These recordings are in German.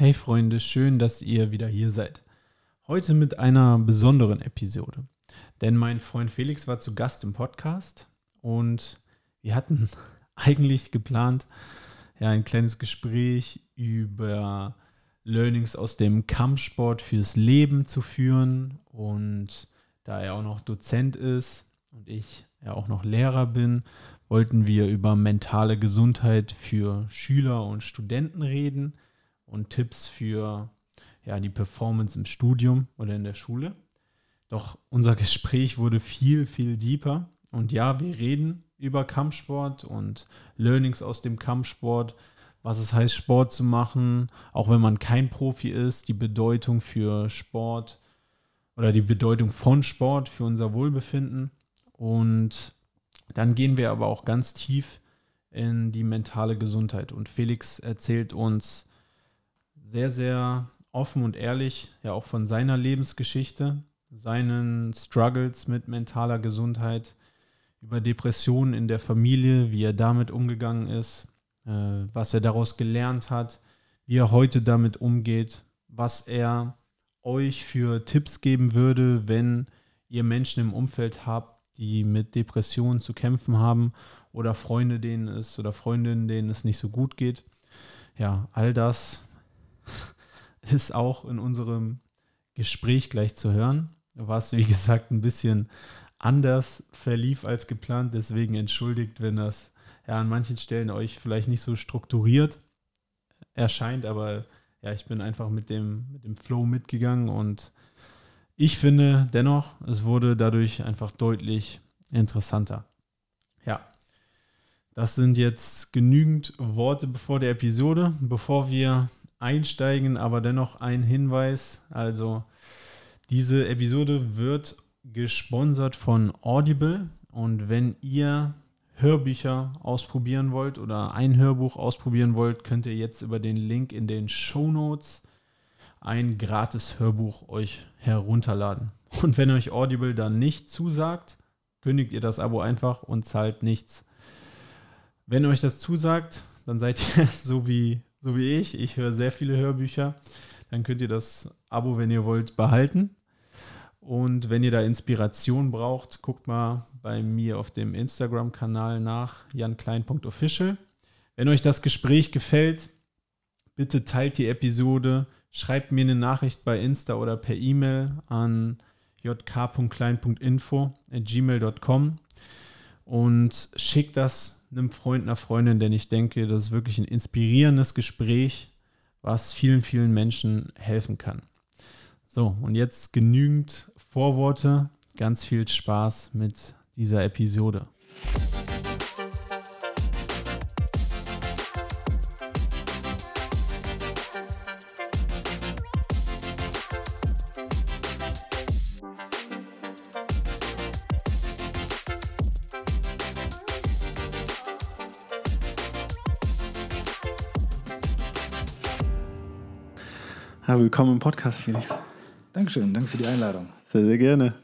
Hey Freunde, schön, dass ihr wieder hier seid. Heute mit einer besonderen Episode. Denn mein Freund Felix war zu Gast im Podcast und wir hatten eigentlich geplant, ja, ein kleines Gespräch über Learnings aus dem Kampfsport fürs Leben zu führen. Und da er auch noch Dozent ist und ich ja auch noch Lehrer bin, wollten wir über mentale Gesundheit für Schüler und Studenten reden und Tipps für ja, die Performance im Studium oder in der Schule. Doch unser Gespräch wurde viel, viel deeper. Und ja, wir reden über Kampfsport und Learnings aus dem Kampfsport, was es heißt, Sport zu machen, auch wenn man kein Profi ist, die Bedeutung für Sport oder die Bedeutung von Sport für unser Wohlbefinden. Und dann gehen wir aber auch ganz tief in die mentale Gesundheit. Und Felix erzählt uns sehr, sehr offen und ehrlich, ja auch von seiner Lebensgeschichte, seinen Struggles mit mentaler Gesundheit, über Depressionen in der Familie, wie er damit umgegangen ist, äh, was er daraus gelernt hat, wie er heute damit umgeht, was er euch für Tipps geben würde, wenn ihr Menschen im Umfeld habt, die mit Depressionen zu kämpfen haben oder Freunde, denen es oder Freundinnen, denen es nicht so gut geht. Ja, all das ist auch in unserem Gespräch gleich zu hören, was wie gesagt ein bisschen anders verlief als geplant. Deswegen entschuldigt, wenn das ja an manchen Stellen euch vielleicht nicht so strukturiert erscheint, aber ja, ich bin einfach mit dem, mit dem Flow mitgegangen und ich finde dennoch, es wurde dadurch einfach deutlich interessanter. Ja, das sind jetzt genügend Worte bevor der Episode. Bevor wir einsteigen, aber dennoch ein Hinweis. Also, diese Episode wird gesponsert von Audible. Und wenn ihr Hörbücher ausprobieren wollt oder ein Hörbuch ausprobieren wollt, könnt ihr jetzt über den Link in den Show Notes ein gratis Hörbuch euch herunterladen. Und wenn euch Audible dann nicht zusagt, kündigt ihr das Abo einfach und zahlt nichts. Wenn euch das zusagt, dann seid ihr so wie, so wie ich. Ich höre sehr viele Hörbücher. Dann könnt ihr das Abo, wenn ihr wollt, behalten. Und wenn ihr da Inspiration braucht, guckt mal bei mir auf dem Instagram-Kanal nach, janklein.official. Wenn euch das Gespräch gefällt, bitte teilt die Episode, schreibt mir eine Nachricht bei Insta oder per E-Mail an jk.klein.info at gmail.com und schickt das einem Freund, einer Freundin, denn ich denke, das ist wirklich ein inspirierendes Gespräch, was vielen, vielen Menschen helfen kann. So, und jetzt genügend Vorworte. Ganz viel Spaß mit dieser Episode. Willkommen im Podcast, Felix. Dankeschön, danke für die Einladung. Sehr, sehr gerne.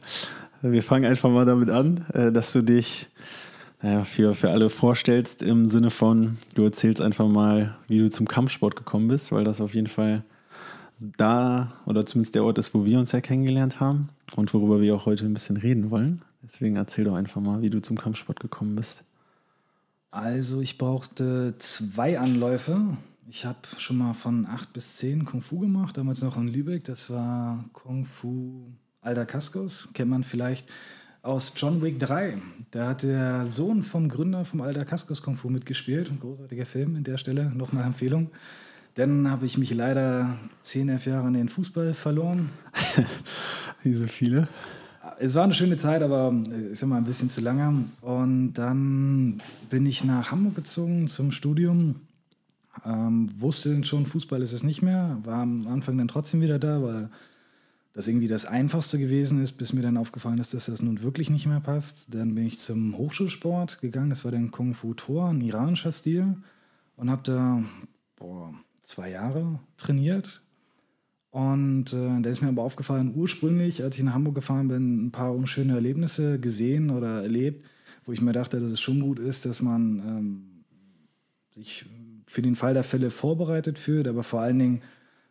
Wir fangen einfach mal damit an, äh, dass du dich naja, für, für alle vorstellst im Sinne von, du erzählst einfach mal, wie du zum Kampfsport gekommen bist, weil das auf jeden Fall da oder zumindest der Ort ist, wo wir uns ja kennengelernt haben und worüber wir auch heute ein bisschen reden wollen. Deswegen erzähl doch einfach mal, wie du zum Kampfsport gekommen bist. Also ich brauchte zwei Anläufe. Ich habe schon mal von 8 bis 10 Kung Fu gemacht, damals noch in Lübeck. Das war Kung Fu Alter Cascos, kennt man vielleicht aus John Wick 3. Da hat der Sohn vom Gründer vom Alter Cascos Kung Fu mitgespielt. Ein großartiger Film an der Stelle, nochmal Empfehlung. Dann habe ich mich leider 10, 11 Jahre in den Fußball verloren. Wie so viele. Es war eine schöne Zeit, aber ist immer ein bisschen zu lange. Und dann bin ich nach Hamburg gezogen zum Studium ähm, wusste schon, Fußball ist es nicht mehr, war am Anfang dann trotzdem wieder da, weil das irgendwie das Einfachste gewesen ist, bis mir dann aufgefallen ist, dass das nun wirklich nicht mehr passt. Dann bin ich zum Hochschulsport gegangen, das war dann Kung Fu Tor, ein iranischer Stil, und habe da boah, zwei Jahre trainiert. Und äh, da ist mir aber aufgefallen, ursprünglich, als ich nach Hamburg gefahren bin, ein paar unschöne Erlebnisse gesehen oder erlebt, wo ich mir dachte, dass es schon gut ist, dass man ähm, sich für den Fall der Fälle vorbereitet fühlt, aber vor allen Dingen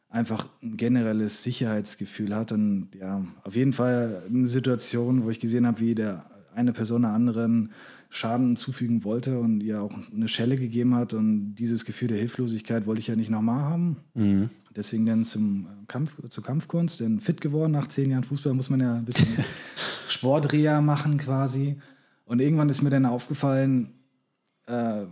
einfach ein generelles Sicherheitsgefühl hat. Und ja, auf jeden Fall eine Situation, wo ich gesehen habe, wie der eine Person der anderen Schaden zufügen wollte und ihr auch eine Schelle gegeben hat. Und dieses Gefühl der Hilflosigkeit wollte ich ja nicht nochmal haben. Mhm. Deswegen dann zum Kampf, zur Kampfkunst, denn fit geworden nach zehn Jahren Fußball muss man ja ein bisschen Sportreha machen quasi. Und irgendwann ist mir dann aufgefallen, äh,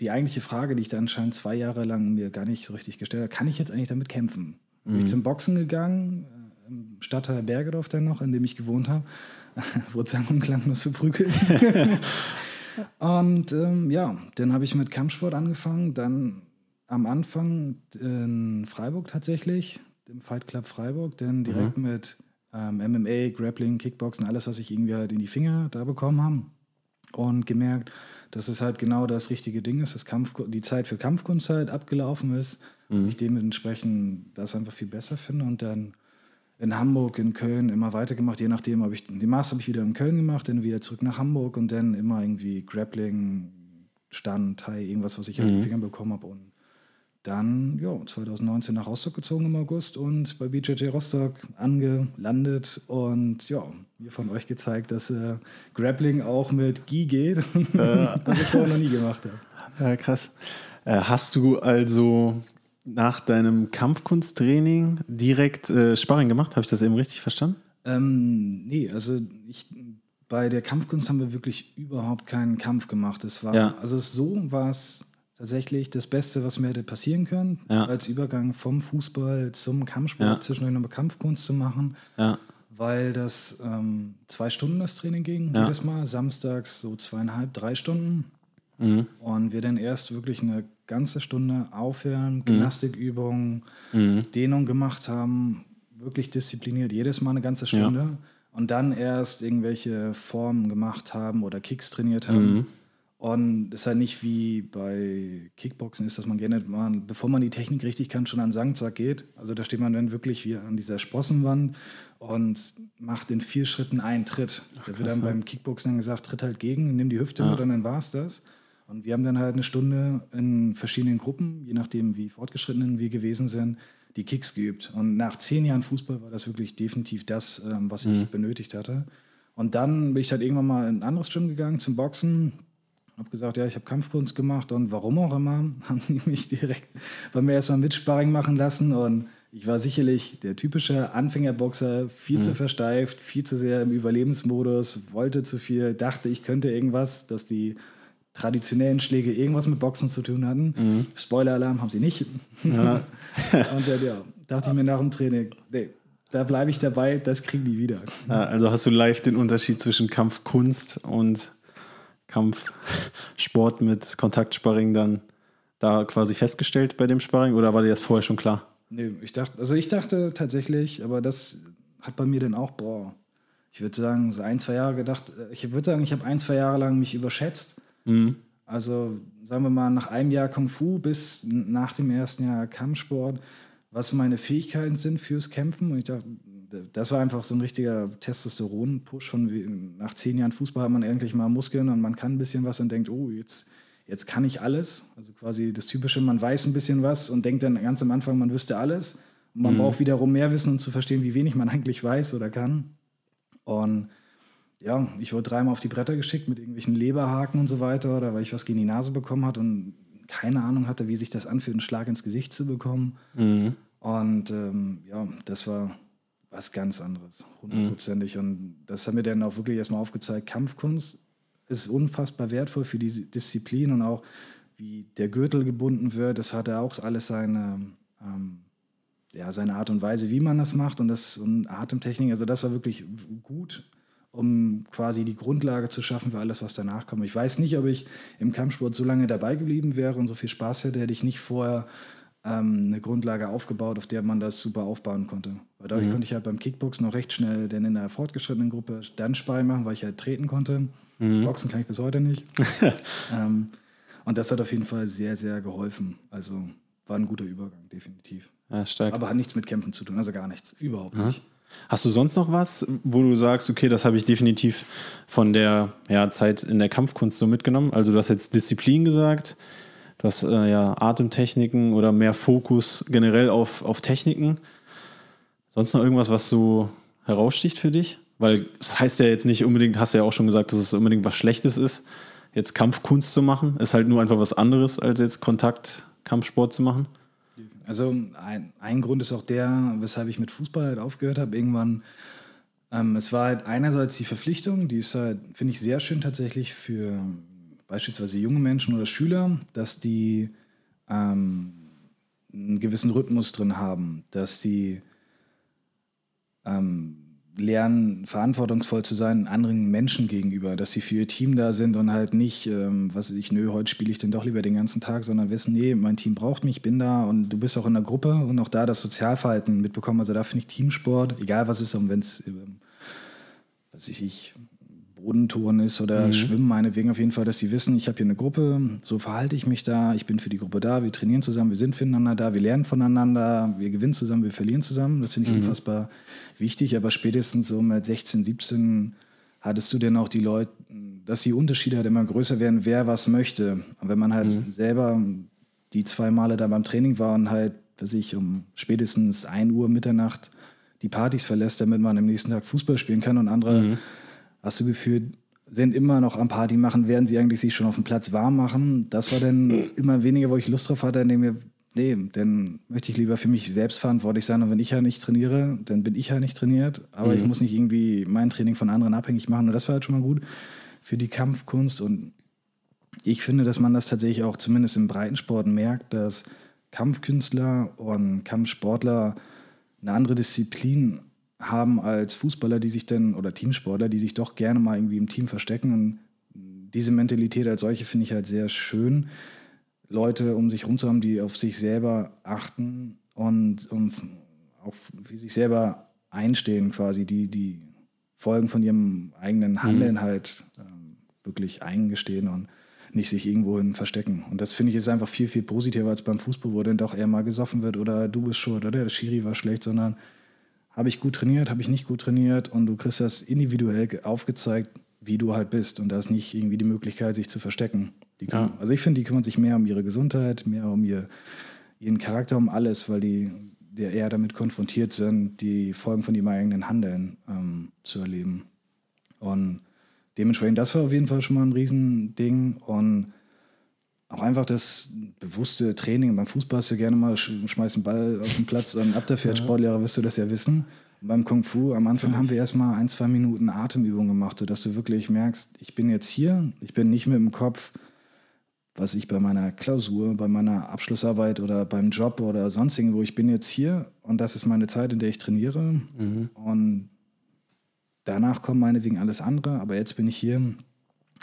die eigentliche Frage, die ich da anscheinend zwei Jahre lang mir gar nicht so richtig gestellt habe, kann ich jetzt eigentlich damit kämpfen? Mhm. Bin ich zum Boxen gegangen, äh, im Stadtteil Bergedorf dann noch, in dem ich gewohnt habe. Wurde sang- und klanglos verprügelt. und ähm, ja, dann habe ich mit Kampfsport angefangen, dann am Anfang in Freiburg tatsächlich, im Fight Club Freiburg, dann direkt mhm. mit ähm, MMA, Grappling, Kickboxen, alles, was ich irgendwie halt in die Finger da bekommen habe. Und gemerkt, dass es halt genau das richtige Ding ist, dass Kampf, die Zeit für Kampfkunst halt abgelaufen ist. Mhm. Ich dementsprechend das einfach viel besser finde und dann in Hamburg, in Köln immer weitergemacht, je nachdem, habe ich den Master habe ich wieder in Köln gemacht, dann wieder zurück nach Hamburg und dann immer irgendwie Grappling, Stand, Thai, irgendwas, was ich halt mhm. in den Fingern bekommen habe und dann, ja, 2019 nach Rostock gezogen im August und bei BJJ Rostock angelandet und ja, mir von euch gezeigt, dass äh, Grappling auch mit Gi geht, ja. was ich vorher noch nie gemacht habe. Ja, krass. Äh, hast du also nach deinem Kampfkunsttraining direkt äh, Sparring gemacht? Habe ich das eben richtig verstanden? Ähm, nee, also ich, bei der Kampfkunst haben wir wirklich überhaupt keinen Kampf gemacht. Es war, ja. also so war es tatsächlich das Beste, was mir hätte passieren können, ja. als Übergang vom Fußball zum Kampfsport, ja. zwischendurch nochmal Kampfkunst zu machen. Ja. Weil das ähm, zwei Stunden das Training ging, jedes Mal, samstags so zweieinhalb, drei Stunden. Mhm. Und wir dann erst wirklich eine ganze Stunde aufhören, mhm. Gymnastikübungen, mhm. Dehnung gemacht haben, wirklich diszipliniert, jedes Mal eine ganze Stunde. Und dann erst irgendwelche Formen gemacht haben oder Kicks trainiert haben. Mhm. Und es ist halt nicht wie bei Kickboxen ist, dass man gerne, man, bevor man die Technik richtig kann, schon an den Sangzack geht. Also da steht man dann wirklich wie an dieser Sprossenwand und macht in vier Schritten einen Tritt. Ach, da wird dann beim Kickboxen dann gesagt, tritt halt gegen, nimm die Hüfte ja. mit und dann war es das. Und wir haben dann halt eine Stunde in verschiedenen Gruppen, je nachdem wie fortgeschritten wir gewesen sind, die Kicks geübt. Und nach zehn Jahren Fußball war das wirklich definitiv das, ähm, was ich mhm. benötigt hatte. Und dann bin ich halt irgendwann mal in ein anderes Gym gegangen zum Boxen habe gesagt, ja, ich habe Kampfkunst gemacht und warum auch immer, haben die mich direkt bei mir erstmal Mitsparring machen lassen und ich war sicherlich der typische Anfängerboxer, viel mhm. zu versteift, viel zu sehr im Überlebensmodus, wollte zu viel, dachte, ich könnte irgendwas, dass die traditionellen Schläge irgendwas mit Boxen zu tun hatten. Mhm. Spoiler-Alarm haben sie nicht. Ja. und ja, dachte ich mir nach dem Training, nee, da bleibe ich dabei, das kriegen die wieder. Also hast du live den Unterschied zwischen Kampfkunst und Kampfsport mit Kontaktsparring dann da quasi festgestellt bei dem Sparring oder war dir das vorher schon klar? Nee, ich dachte, also ich dachte tatsächlich, aber das hat bei mir dann auch, boah, ich würde sagen, so ein, zwei Jahre gedacht, ich würde sagen, ich habe ein, zwei Jahre lang mich überschätzt. Mhm. Also sagen wir mal, nach einem Jahr Kung Fu bis nach dem ersten Jahr Kampfsport, was meine Fähigkeiten sind fürs Kämpfen. Und ich dachte, das war einfach so ein richtiger Testosteron-Push von nach zehn Jahren Fußball hat man endlich mal Muskeln und man kann ein bisschen was und denkt, oh, jetzt, jetzt kann ich alles. Also quasi das Typische, man weiß ein bisschen was und denkt dann ganz am Anfang, man wüsste alles. Und man mhm. braucht wiederum mehr Wissen, um zu verstehen, wie wenig man eigentlich weiß oder kann. Und ja, ich wurde dreimal auf die Bretter geschickt mit irgendwelchen Leberhaken und so weiter, oder weil ich was gegen die Nase bekommen hatte und keine Ahnung hatte, wie sich das anfühlt, einen Schlag ins Gesicht zu bekommen. Mhm. Und ähm, ja, das war was ganz anderes, hundertprozentig. Mhm. Und das hat mir dann auch wirklich erstmal aufgezeigt, Kampfkunst ist unfassbar wertvoll für die Disziplin und auch wie der Gürtel gebunden wird. Das hat ja auch alles seine, ähm, ja, seine Art und Weise, wie man das macht und das und Atemtechnik. Also das war wirklich gut, um quasi die Grundlage zu schaffen für alles, was danach kommt. Ich weiß nicht, ob ich im Kampfsport so lange dabei geblieben wäre und so viel Spaß hätte, hätte ich nicht vorher ähm, eine Grundlage aufgebaut, auf der man das super aufbauen konnte. Weil dadurch mhm. konnte ich halt beim Kickboxen noch recht schnell denn in der fortgeschrittenen Gruppe dann Sparring machen, weil ich halt treten konnte. Mhm. Boxen kann ich bis heute nicht. ähm, und das hat auf jeden Fall sehr, sehr geholfen. Also war ein guter Übergang, definitiv. Ja. Aber hat nichts mit Kämpfen zu tun, also gar nichts, überhaupt nicht. Hast du sonst noch was, wo du sagst, okay, das habe ich definitiv von der ja, Zeit in der Kampfkunst so mitgenommen? Also du hast jetzt Disziplin gesagt, Du hast äh, ja Atemtechniken oder mehr Fokus generell auf, auf Techniken. Sonst noch irgendwas, was so heraussticht für dich? Weil es das heißt ja jetzt nicht unbedingt, hast du ja auch schon gesagt, dass es unbedingt was Schlechtes ist, jetzt Kampfkunst zu machen. Ist halt nur einfach was anderes, als jetzt Kontaktkampfsport zu machen. Also ein, ein Grund ist auch der, weshalb ich mit Fußball halt aufgehört habe. Irgendwann, ähm, es war halt einerseits die Verpflichtung, die ist halt, finde ich, sehr schön tatsächlich für beispielsweise junge Menschen oder Schüler, dass die ähm, einen gewissen Rhythmus drin haben, dass die ähm, lernen, verantwortungsvoll zu sein anderen Menschen gegenüber, dass sie für ihr Team da sind und halt nicht, ähm, was ich, nö, heute spiele ich denn doch lieber den ganzen Tag, sondern wissen, nee, mein Team braucht mich, ich bin da und du bist auch in der Gruppe und auch da das Sozialverhalten mitbekommen. Also da finde ich Teamsport, egal was ist, und wenn es, ähm, was weiß ich, Bodentouren ist oder mhm. Schwimmen, meinetwegen auf jeden Fall, dass sie wissen, ich habe hier eine Gruppe, so verhalte ich mich da, ich bin für die Gruppe da, wir trainieren zusammen, wir sind füreinander da, wir lernen voneinander, wir gewinnen zusammen, wir verlieren zusammen. Das finde ich mhm. unfassbar wichtig, aber spätestens so mit 16, 17 hattest du denn auch die Leute, dass die Unterschiede halt immer größer werden, wer was möchte. Und wenn man halt mhm. selber die zwei Male da beim Training war und halt, was ich, um spätestens 1 Uhr Mitternacht die Partys verlässt, damit man am nächsten Tag Fußball spielen kann und andere mhm hast du gefühlt, sind immer noch am Party machen, werden sie eigentlich sich schon auf dem Platz warm machen. Das war dann immer weniger, wo ich Lust drauf hatte, indem mir, nee, dann möchte ich lieber für mich selbst verantwortlich sein. Und wenn ich ja nicht trainiere, dann bin ich ja nicht trainiert. Aber mhm. ich muss nicht irgendwie mein Training von anderen abhängig machen. Und das war halt schon mal gut für die Kampfkunst. Und ich finde, dass man das tatsächlich auch zumindest im Breitensport merkt, dass Kampfkünstler und Kampfsportler eine andere Disziplin haben als Fußballer, die sich dann, oder Teamsportler, die sich doch gerne mal irgendwie im Team verstecken. Und diese Mentalität als solche finde ich halt sehr schön. Leute um sich herum zu haben, die auf sich selber achten und um auch für sich selber einstehen, quasi, die die Folgen von ihrem eigenen mhm. Handeln mhm. halt ähm, wirklich eingestehen und nicht sich irgendwohin verstecken. Und das finde ich ist einfach viel, viel positiver als beim Fußball, wo dann doch eher mal gesoffen wird oder du bist schuld oder der Schiri war schlecht, sondern habe ich gut trainiert, habe ich nicht gut trainiert und du kriegst das individuell aufgezeigt, wie du halt bist und da ist nicht irgendwie die Möglichkeit, sich zu verstecken. Ja. Also ich finde, die kümmern sich mehr um ihre Gesundheit, mehr um ihr, ihren Charakter, um alles, weil die der eher damit konfrontiert sind, die Folgen von ihrem eigenen Handeln ähm, zu erleben. Und dementsprechend, das war auf jeden Fall schon mal ein Riesending und auch einfach das bewusste Training. Beim Fußball hast du gerne mal, schmeißt einen Ball auf den Platz und ab dafür als Sportlehrer wirst du das ja wissen. Und beim Kung Fu, am Anfang haben wir erstmal ein, zwei Minuten Atemübung gemacht, sodass du wirklich merkst, ich bin jetzt hier, ich bin nicht mit dem Kopf, was ich bei meiner Klausur, bei meiner Abschlussarbeit oder beim Job oder sonst irgendwo, ich bin jetzt hier und das ist meine Zeit, in der ich trainiere. Mhm. Und danach kommt meinetwegen alles andere, aber jetzt bin ich hier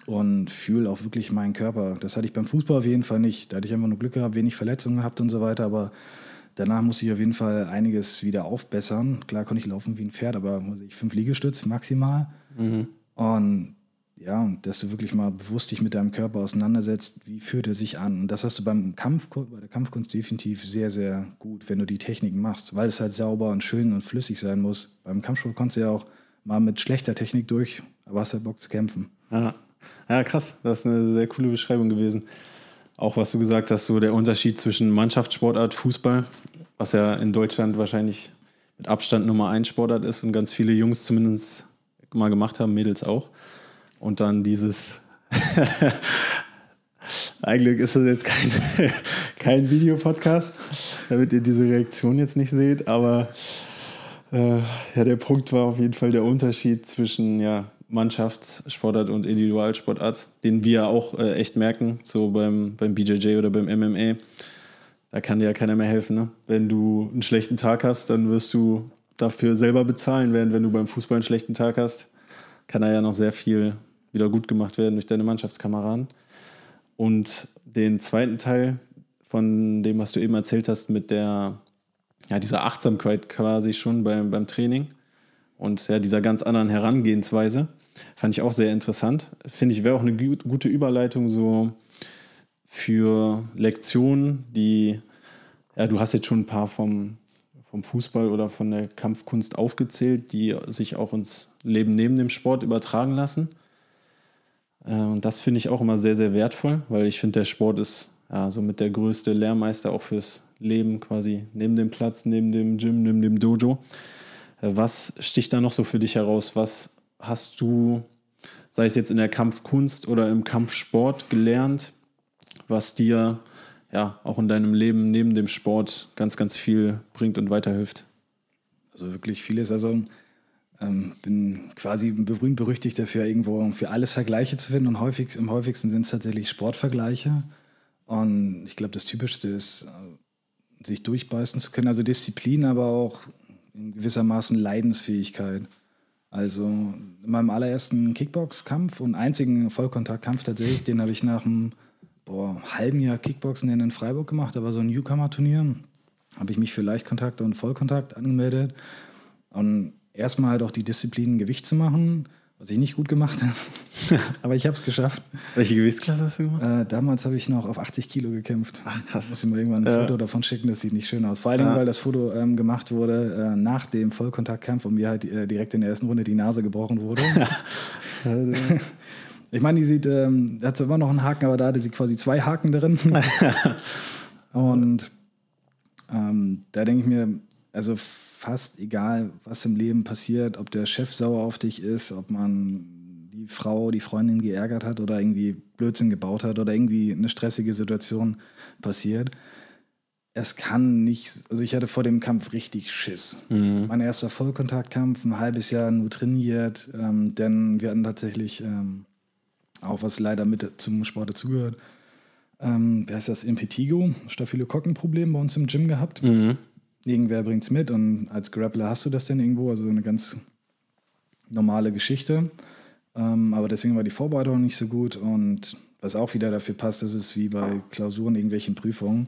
und fühle auch wirklich meinen Körper. Das hatte ich beim Fußball auf jeden Fall nicht. Da hatte ich einfach nur Glück gehabt, wenig Verletzungen gehabt und so weiter, aber danach musste ich auf jeden Fall einiges wieder aufbessern. Klar konnte ich laufen wie ein Pferd, aber muss ich fünf Liegestütz maximal. Mhm. Und ja, dass du wirklich mal bewusst dich mit deinem Körper auseinandersetzt, wie fühlt er sich an. Und das hast du beim Kampf, bei der Kampfkunst definitiv sehr, sehr gut, wenn du die Techniken machst, weil es halt sauber und schön und flüssig sein muss. Beim Kampfsport kannst du ja auch mal mit schlechter Technik durch, aber hast halt Bock zu kämpfen. Ja. Ja, krass. Das ist eine sehr coole Beschreibung gewesen. Auch was du gesagt hast, so der Unterschied zwischen Mannschaftssportart, Fußball, was ja in Deutschland wahrscheinlich mit Abstand Nummer ein Sportart ist und ganz viele Jungs zumindest mal gemacht haben, Mädels auch. Und dann dieses. Eigentlich ist das jetzt kein, kein Videopodcast, damit ihr diese Reaktion jetzt nicht seht, aber äh, ja, der Punkt war auf jeden Fall der Unterschied zwischen ja, Mannschaftssportart und Individualsportart, den wir auch äh, echt merken, so beim, beim BJJ oder beim MMA. Da kann dir ja keiner mehr helfen. Ne? Wenn du einen schlechten Tag hast, dann wirst du dafür selber bezahlen, während wenn du beim Fußball einen schlechten Tag hast, kann da ja noch sehr viel wieder gut gemacht werden durch deine Mannschaftskameraden. Und den zweiten Teil von dem, was du eben erzählt hast, mit der, ja, dieser Achtsamkeit quasi schon beim, beim Training und ja, dieser ganz anderen Herangehensweise. Fand ich auch sehr interessant. Finde ich, wäre auch eine gute Überleitung so für Lektionen, die, ja, du hast jetzt schon ein paar vom, vom Fußball oder von der Kampfkunst aufgezählt, die sich auch ins Leben neben dem Sport übertragen lassen. Äh, und das finde ich auch immer sehr, sehr wertvoll, weil ich finde, der Sport ist ja, somit der größte Lehrmeister auch fürs Leben quasi, neben dem Platz, neben dem Gym, neben dem Dojo. Äh, was sticht da noch so für dich heraus? Was hast du, sei es jetzt in der Kampfkunst oder im Kampfsport, gelernt, was dir ja auch in deinem Leben neben dem Sport ganz, ganz viel bringt und weiterhilft? Also wirklich vieles. Also ähm, bin quasi berühmt berüchtigt dafür, irgendwo für alles Vergleiche zu finden. Und häufig, am häufigsten sind es tatsächlich Sportvergleiche. Und ich glaube, das Typischste ist, äh, sich durchbeißen zu können. Also Disziplin, aber auch in gewissermaßen Leidensfähigkeit. Also in meinem allerersten Kickbox-Kampf und einzigen Vollkontaktkampf tatsächlich, den habe ich nach einem boah, halben Jahr Kickboxen in Freiburg gemacht. War so ein Newcomer-Turnier. Habe ich mich für Leichtkontakt und Vollkontakt angemeldet. Und erstmal halt auch die Disziplin Gewicht zu machen, was ich nicht gut gemacht habe. Aber ich habe es geschafft. Welche Gewichtsklasse hast du gemacht? Äh, damals habe ich noch auf 80 Kilo gekämpft. Ach, krass. Muss ich mal irgendwann ein Ja. Foto davon schicken, das sieht nicht schön aus. Vor allem, Ja. weil das Foto ähm, gemacht wurde äh, nach dem Vollkontaktkampf und mir halt äh, direkt in der ersten Runde die Nase gebrochen wurde. Ich meine, die sieht, ähm, hat zwar immer noch einen Haken, aber da hatte sie quasi zwei Haken drin. und ähm, da denke ich mir, also fast egal, was im Leben passiert, ob der Chef sauer auf dich ist, ob man die Frau, die Freundin geärgert hat oder irgendwie Blödsinn gebaut hat oder irgendwie eine stressige Situation passiert. Es kann nicht, also ich hatte vor dem Kampf richtig Schiss. Mein erster Vollkontaktkampf, ein halbes Jahr nur trainiert, ähm, denn wir hatten tatsächlich ähm, auch was leider mit zum Sport dazugehört. Ähm, wie heißt das? Impetigo, Staphylokokkenproblem bei uns im Gym gehabt. Mhm. Irgendwer bringt es mit und als Grappler hast du das denn irgendwo, also eine ganz normale Geschichte. Ähm, aber deswegen war die Vorbereitung nicht so gut und was auch wieder dafür passt, das ist wie bei Klausuren, irgendwelchen Prüfungen.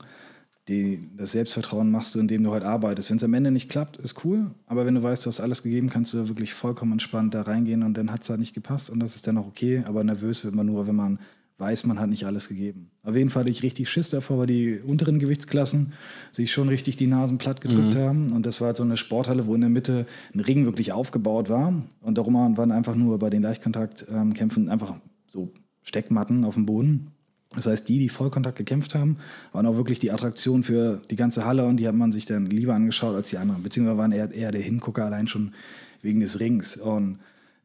Die, das Selbstvertrauen machst du, indem du halt arbeitest. Wenn es am Ende nicht klappt, ist cool, aber wenn du weißt, du hast alles gegeben, kannst du wirklich vollkommen entspannt da reingehen und dann hat es halt nicht gepasst und das ist dann auch okay, aber nervös wird man nur, wenn man weiß, man hat nicht alles gegeben. Auf jeden Fall hatte ich richtig Schiss davor, weil die unteren Gewichtsklassen sich schon richtig die Nasen platt gedrückt haben und das war halt so eine Sporthalle, wo in der Mitte ein Ring wirklich aufgebaut war und darum waren einfach nur bei den Leichtkontaktkämpfen einfach so Steckmatten auf dem Boden. Das heißt, die, die Vollkontakt gekämpft haben, waren auch wirklich die Attraktion für die ganze Halle und die hat man sich dann lieber angeschaut als die anderen. Beziehungsweise waren eher, eher der Hingucker allein schon wegen des Rings. Und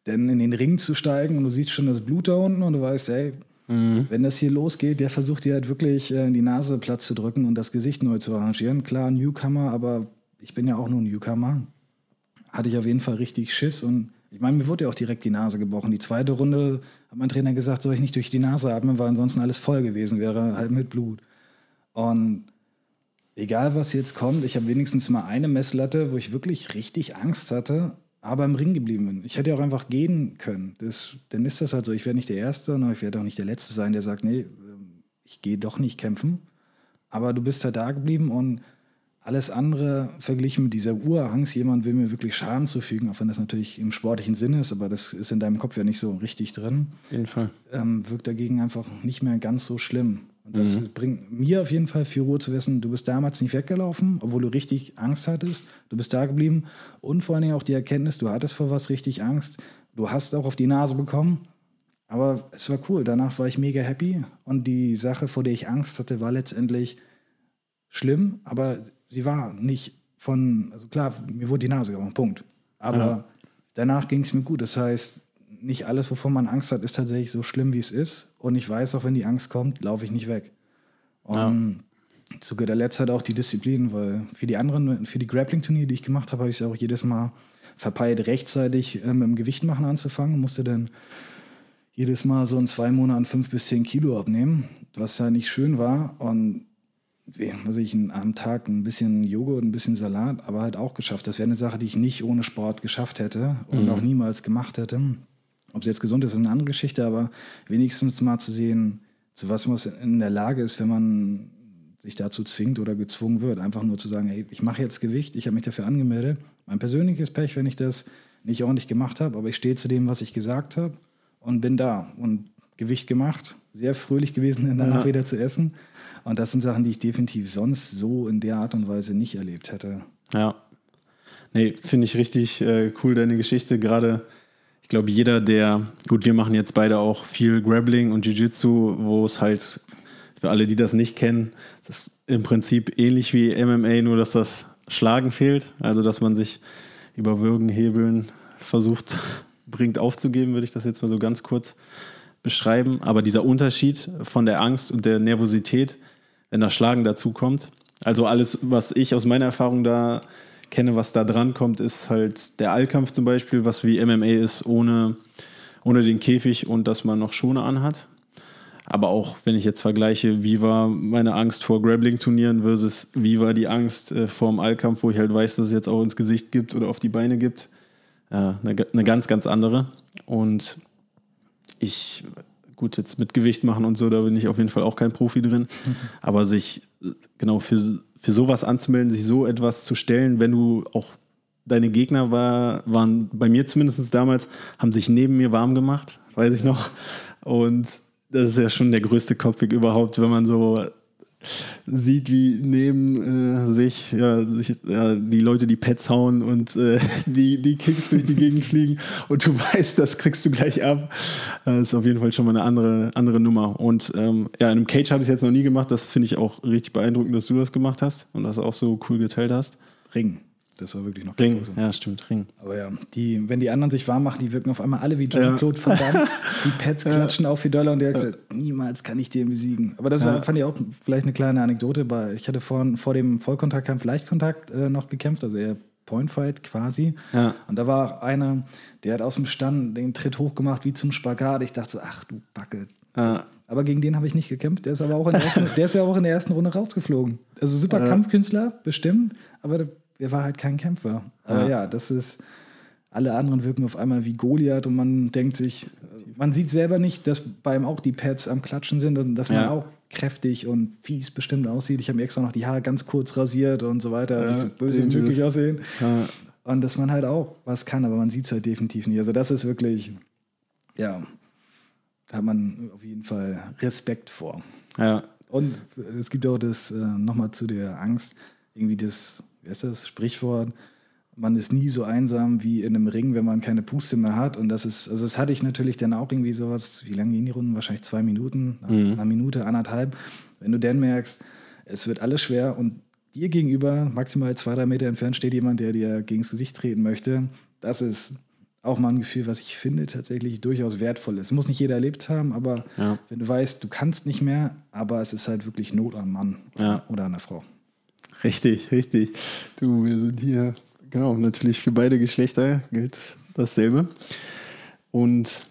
dann in den Ring zu steigen und du siehst schon das Blut da unten und du weißt, ey, wenn das hier losgeht, der versucht dir halt wirklich äh, die Nase platt zu drücken und das Gesicht neu zu arrangieren. Klar, Newcomer, aber ich bin ja auch nur Newcomer. Hatte ich auf jeden Fall richtig Schiss und ich meine, mir wurde ja auch direkt die Nase gebrochen. Die zweite Runde hat mein Trainer gesagt, soll ich nicht durch die Nase atmen, weil ansonsten alles voll gewesen wäre, halt mit Blut. Und egal was jetzt kommt, ich habe wenigstens mal eine Messlatte, wo ich wirklich richtig Angst hatte, aber im Ring geblieben bin. Ich hätte ja auch einfach gehen können. Das, dann ist das halt so. Ich werde nicht der Erste, und ich werde auch nicht der Letzte sein, der sagt, nee, ähm, ich gehe doch nicht kämpfen. Aber du bist halt da geblieben und alles andere verglichen mit dieser Urangst, jemand will mir wirklich Schaden zufügen, auch wenn das natürlich im sportlichen Sinn ist, aber das ist in deinem Kopf ja nicht so richtig drin Auf jeden Fall. ähm, wirkt dagegen einfach nicht mehr ganz so schlimm. Und das bringt mir auf jeden Fall viel Ruhe zu wissen, du bist damals nicht weggelaufen, obwohl du richtig Angst hattest. Du bist da geblieben. Und vor allen Dingen auch die Erkenntnis, du hattest vor was richtig Angst. Du hast auch auf die Nase bekommen. Aber es war cool. Danach war ich mega happy. Und die Sache, vor der ich Angst hatte, war letztendlich schlimm, aber sie war nicht von, also klar, mir wurde die Nase gebrochen, Punkt. Aber Ja. danach ging es mir gut. Das heißt, nicht alles, wovon man Angst hat, ist tatsächlich so schlimm, wie es ist. Und ich weiß auch, wenn die Angst kommt, laufe ich nicht weg. Und zu guter Letzt halt auch die Disziplin, weil für die anderen, für die Grappling-Turniere, die ich gemacht habe, habe ich es auch jedes Mal verpeilt, rechtzeitig ähm, im Gewicht machen anzufangen. Musste dann jedes Mal so in zwei Monaten fünf bis zehn Kilo abnehmen, was ja nicht schön war. Und was ich am Tag ein bisschen Joghurt, ein bisschen Salat, aber halt auch geschafft. Das wäre eine Sache, die ich nicht ohne Sport geschafft hätte und auch niemals gemacht hätte. Ob es jetzt gesund ist, ist eine andere Geschichte, aber wenigstens mal zu sehen, zu was man in der Lage ist, wenn man sich dazu zwingt oder gezwungen wird. Einfach nur zu sagen, hey, ich mache jetzt Gewicht, ich habe mich dafür angemeldet. Mein persönliches Pech, wenn ich das nicht ordentlich gemacht habe, aber ich stehe zu dem, was ich gesagt habe und bin da und Gewicht gemacht. Sehr fröhlich gewesen, dann danach Ja. wieder zu essen. Und das sind Sachen, die ich definitiv sonst so in der Art und Weise nicht erlebt hätte. Ja. Nee, finde ich richtig äh, cool, deine Geschichte. Gerade, glaube, jeder, der, gut, wir machen jetzt beide auch viel Grappling und Jiu-Jitsu, wo es halt für alle, die das nicht kennen, es ist im Prinzip ähnlich wie MMA, nur dass das Schlagen fehlt. Also, dass man sich über Würgen, Hebeln versucht, bringt aufzugeben, würde ich das jetzt mal so ganz kurz beschreiben. Aber dieser Unterschied von der Angst und der Nervosität, wenn das Schlagen dazu kommt, also alles, was ich aus meiner Erfahrung da kenne, was da dran kommt, ist halt der Allkampf zum Beispiel, was wie MMA ist, ohne, ohne den Käfig und dass man noch Schoner anhat. Aber auch wenn ich jetzt vergleiche, wie war meine Angst vor Grappling-Turnieren versus wie war die Angst äh, vor dem Allkampf, wo ich halt weiß, dass es jetzt auch ins Gesicht gibt oder auf die Beine gibt, äh, eine, eine ganz, ganz andere. Und ich, gut, jetzt mit Gewicht machen und so, da bin ich auf jeden Fall auch kein Profi drin. Mhm. Aber sich genau für, für sowas anzumelden, sich so etwas zu stellen, wenn du auch deine Gegner war, waren bei mir zumindest damals, haben sich neben mir warm gemacht, weiß ich noch. Und das ist ja schon der größte Kopfweg überhaupt, wenn man so sieht, wie neben äh, sich, ja, sich ja, die Leute die Pets hauen und äh, die, die Kicks durch die Gegend fliegen und du weißt, das kriegst du gleich ab. Das ist auf jeden Fall schon mal eine andere, andere Nummer. Und ähm, ja, in einem Cage habe ich es jetzt noch nie gemacht. Das finde ich auch richtig beeindruckend, dass du das gemacht hast und das auch so cool geteilt hast. Ring. Das war wirklich noch Ring. Ja, stimmt, Ring. Aber ja, die, wenn die anderen sich warm machen, die wirken auf einmal alle wie Jean-Claude ja. Van Damme. Die Pads klatschen ja. auf wie Dollar und der hat gesagt, niemals kann ich den besiegen. Aber das war, ja. fand ich auch vielleicht eine kleine Anekdote. Ich hatte vor, vor dem Vollkontaktkampf Leichtkontakt äh, noch gekämpft, also eher Pointfight quasi. Ja. Und da war einer, der hat aus dem Stand den Tritt hochgemacht wie zum Spagat. Ich dachte so, ach du Backe. Ja. Aber gegen den habe ich nicht gekämpft. Der ist aber auch in der ersten, der ist ja auch in der ersten Runde rausgeflogen. Also super Kampfkünstler, bestimmt. Aber er war halt kein Kämpfer. Aber ja. ja, das ist, alle anderen wirken auf einmal wie Goliath und man denkt sich, man sieht selber nicht, dass bei ihm auch die Pads am Klatschen sind und dass man ja. auch kräftig und fies bestimmt aussieht. Ich habe mir extra noch die Haare ganz kurz rasiert und so weiter, ja, so böse wie möglich aussehen. Ja. Und dass man halt auch was kann, aber man sieht es halt definitiv nicht. Also das ist wirklich, ja, da hat man auf jeden Fall Respekt vor. Ja. Und es gibt auch das, äh, nochmal zu der Angst, irgendwie das wie ist das, Sprichwort, man ist nie so einsam wie in einem Ring, wenn man keine Puste mehr hat. Und das ist, also das hatte ich natürlich dann auch irgendwie sowas, wie lange gehen die Runden? Wahrscheinlich zwei Minuten, mhm. eine Minute, anderthalb. Wenn du dann merkst, es wird alles schwer und dir gegenüber, maximal zwei, drei Meter entfernt, steht jemand, der dir gegen das Gesicht treten möchte. Das ist auch mal ein Gefühl, was ich finde tatsächlich durchaus wertvoll ist. Muss nicht jeder erlebt haben, aber ja. wenn du weißt, du kannst nicht mehr, aber es ist halt wirklich Not am Mann ja. oder an der Frau. Richtig, richtig. Du, wir sind hier, genau, natürlich für beide Geschlechter gilt dasselbe. Und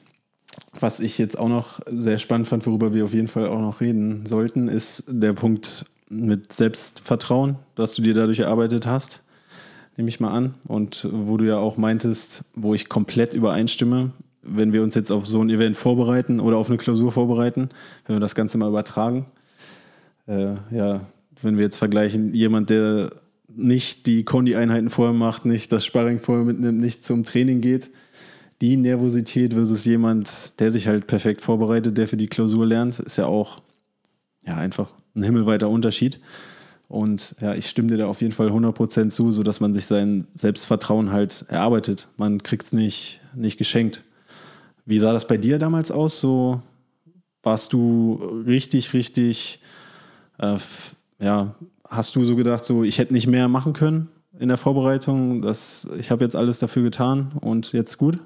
was ich jetzt auch noch sehr spannend fand, worüber wir auf jeden Fall auch noch reden sollten, ist der Punkt mit Selbstvertrauen, das du dir dadurch erarbeitet hast, nehme ich mal an. Und wo du ja auch meintest, wo ich komplett übereinstimme, wenn wir uns jetzt auf so ein Event vorbereiten oder auf eine Klausur vorbereiten, wenn wir das Ganze mal übertragen, äh, ja, wenn wir jetzt vergleichen, jemand, der nicht die Kondi-Einheiten vorher macht, nicht das Sparring vorher mitnimmt, nicht zum Training geht, die Nervosität versus jemand, der sich halt perfekt vorbereitet, der für die Klausur lernt, ist ja auch ja, einfach ein himmelweiter Unterschied. Und ja, ich stimme dir da auf jeden Fall 100% zu, sodass man sich sein Selbstvertrauen halt erarbeitet. Man kriegt es nicht, nicht geschenkt. Wie sah das bei dir damals aus? So warst du richtig, richtig äh, ja, hast du so gedacht, so ich hätte nicht mehr machen können in der Vorbereitung, dass ich habe jetzt alles dafür getan und jetzt gut?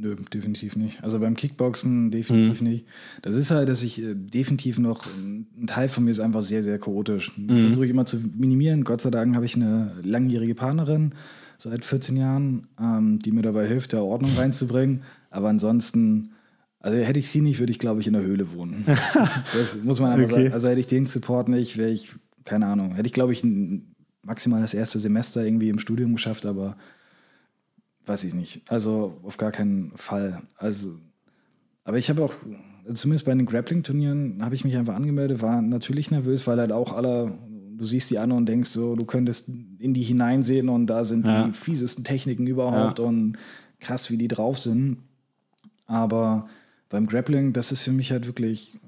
Nö, definitiv nicht. Also beim Kickboxen definitiv mhm. nicht. Das ist halt, dass ich äh, definitiv noch, ein Teil von mir ist einfach sehr, sehr chaotisch. Mhm. Versuche ich immer zu minimieren. Gott sei Dank habe ich eine langjährige Partnerin seit 14 Jahren, ähm, die mir dabei hilft, da Ordnung reinzubringen. Aber ansonsten also hätte ich sie nicht, würde ich, glaube ich, in der Höhle wohnen. das muss man einfach okay. sagen. Also hätte ich den Support nicht, wäre ich, keine Ahnung, hätte ich, glaube ich, maximal das erste Semester irgendwie im Studium geschafft, aber weiß ich nicht. Also auf gar keinen Fall. Also, aber ich habe auch, zumindest bei den Grappling-Turnieren, habe ich mich einfach angemeldet, war natürlich nervös, weil halt auch alle, du siehst die an und denkst so, du könntest in die hineinsehen und da sind ja. die fiesesten Techniken überhaupt ja. und krass, wie die drauf sind. Aber beim Grappling, das ist für mich halt wirklich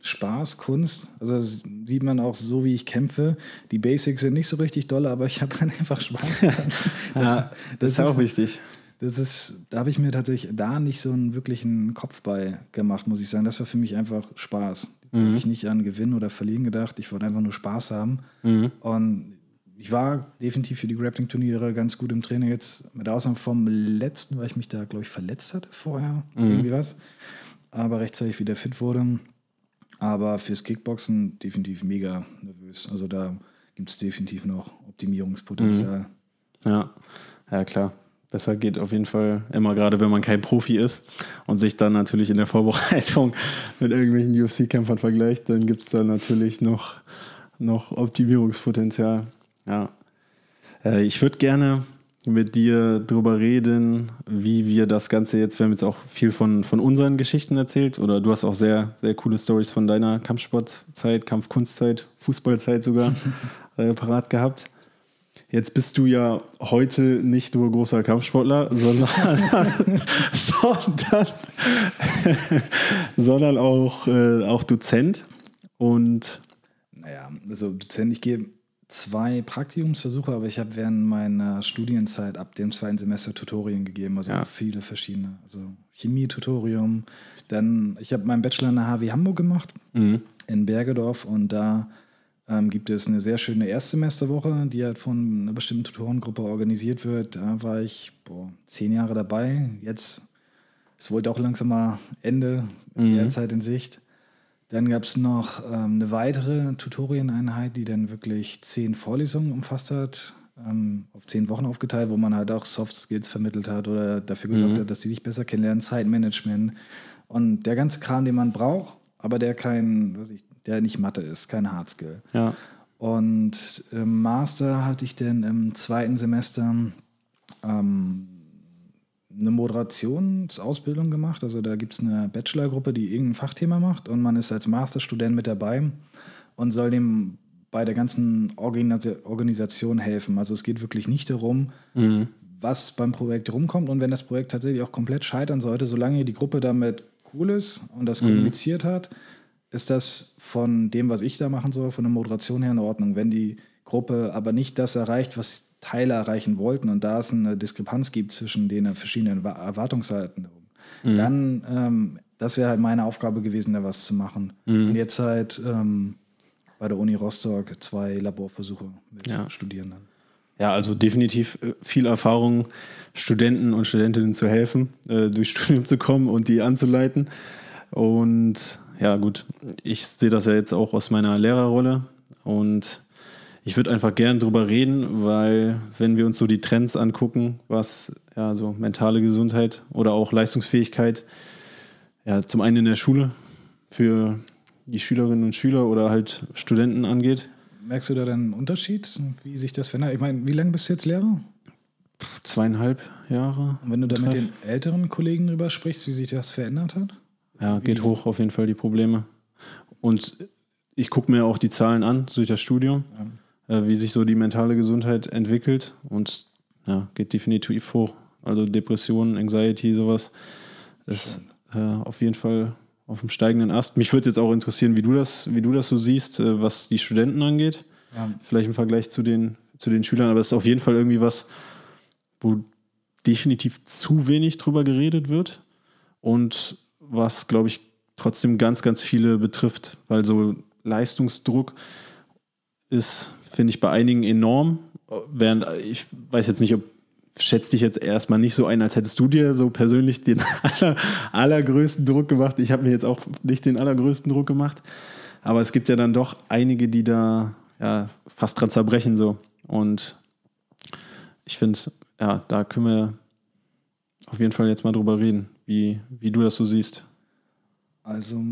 Spaß, Kunst. Also sieht man auch so, wie ich kämpfe. Die Basics sind nicht so richtig doll, aber ich habe halt einfach Spaß. ja, das, das ist auch wichtig. das ist, da habe ich mir tatsächlich da nicht so einen wirklichen Kopf bei gemacht, muss ich sagen. Das war für mich einfach Spaß. Da Mhm. habe ich nicht an Gewinnen oder Verlieren gedacht. Ich wollte einfach nur Spaß haben. Mhm. Und ich war definitiv für die Grappling-Turniere ganz gut im Training. Jetzt mit Ausnahme vom letzten, weil ich mich da, glaube ich, verletzt hatte vorher. Mhm. Irgendwie was. Aber rechtzeitig wieder fit wurde. Aber fürs Kickboxen definitiv mega nervös. Also da gibt es definitiv noch Optimierungspotenzial. Ja, ja klar. Besser geht auf jeden Fall immer, gerade wenn man kein Profi ist und sich dann natürlich in der Vorbereitung mit irgendwelchen UFC-Kämpfern vergleicht, dann gibt es da natürlich noch, noch Optimierungspotenzial. Ja. Äh, Ich würde gerne mit dir drüber reden, wie wir das Ganze jetzt, wir haben jetzt auch viel von, von unseren Geschichten erzählt oder du hast auch sehr, sehr coole Stories von deiner Kampfsportzeit, Kampfkunstzeit, Fußballzeit sogar äh, parat gehabt. Jetzt bist du ja heute nicht nur großer Kampfsportler, sondern, sondern, sondern auch, äh, auch Dozent. Und Naja, also Dozent, ich gebe zwei Praktikumsversuche, aber ich habe während meiner Studienzeit ab dem zweiten Semester Tutorien gegeben, also Ja. viele verschiedene. Also Chemie-Tutorium. Dann, ich habe meinen Bachelor in der HW Hamburg gemacht, in Bergedorf, und da ähm, gibt es eine sehr schöne Erstsemesterwoche, die halt von einer bestimmten Tutorengruppe organisiert wird. Da war ich boah, zehn Jahre dabei. Jetzt ist wohl auch langsam mal Ende der Zeit in Sicht. Dann gab es noch ähm, eine weitere Tutorieneinheit, die dann wirklich zehn Vorlesungen umfasst hat, ähm, auf zehn Wochen aufgeteilt, wo man halt auch Soft Skills vermittelt hat oder dafür gesorgt hat, dass die sich besser kennenlernen, Zeitmanagement und der ganze Kram, den man braucht, aber der kein, was ich, der nicht Mathe ist, kein Hard Skill. ja, Und im Master hatte ich dann im zweiten Semester ähm, eine Moderationsausbildung gemacht. Also da gibt es eine Bachelorgruppe, die irgendein Fachthema macht und man ist als Masterstudent mit dabei und soll dem bei der ganzen Organisa- Organisation helfen. Also es geht wirklich nicht darum, was beim Projekt rumkommt und wenn das Projekt tatsächlich auch komplett scheitern sollte, solange die Gruppe damit cool ist und das kommuniziert hat, ist das von dem, was ich da machen soll, von der Moderation her in Ordnung. Wenn die Gruppe aber nicht das erreicht, was Teile erreichen wollten und da es eine Diskrepanz gibt zwischen den verschiedenen Wa- Erwartungshaltungen, dann, ähm, das wäre halt meine Aufgabe gewesen, da was zu machen. Und jetzt halt ähm, bei der Uni Rostock zwei Laborversuche mit Ja. Studierenden. ja, also definitiv äh, viel Erfahrung, Studenten und Studentinnen zu helfen, äh, durchs Studium zu kommen und die anzuleiten. Und ja, gut, ich sehe das ja jetzt auch aus meiner Lehrerrolle und ich würde einfach gern drüber reden, weil wenn wir uns so die Trends angucken, was ja so mentale Gesundheit oder auch Leistungsfähigkeit, ja, zum einen in der Schule für die Schülerinnen und Schüler oder halt Studenten angeht, Merkst du da dann einen Unterschied, wie sich das verändert? Ich meine, wie lange bist du jetzt Lehrer? zweieinhalb Jahre. Und wenn du da mit den älteren Kollegen drüber sprichst, wie sich das verändert hat? Ja, geht hoch auf jeden Fall die Probleme. Und ich gucke mir auch die Zahlen an durch das Studium, äh, wie sich so die mentale Gesundheit entwickelt. Und ja, geht definitiv hoch. Also Depressionen, Anxiety, sowas ist äh, auf jeden Fall auf dem steigenden Ast. Mich würde jetzt auch interessieren, wie du das, wie du das so siehst, äh, was die Studenten angeht. Ja. Vielleicht im Vergleich zu den, zu den Schülern, aber es ist auf jeden Fall irgendwie was, wo definitiv zu wenig drüber geredet wird und was, glaube ich, trotzdem ganz, ganz viele betrifft, weil so Leistungsdruck ist, finde ich, bei einigen enorm. Während ich weiß jetzt nicht, ob schätze dich jetzt erstmal nicht so ein, als hättest du dir so persönlich den aller, allergrößten Druck gemacht. Ich habe mir jetzt auch nicht den allergrößten Druck gemacht. Aber es gibt ja dann doch einige, die da ja, fast dran zerbrechen so. Und ich finde, ja, da können wir auf jeden Fall jetzt mal drüber reden, wie, wie du das so siehst. Also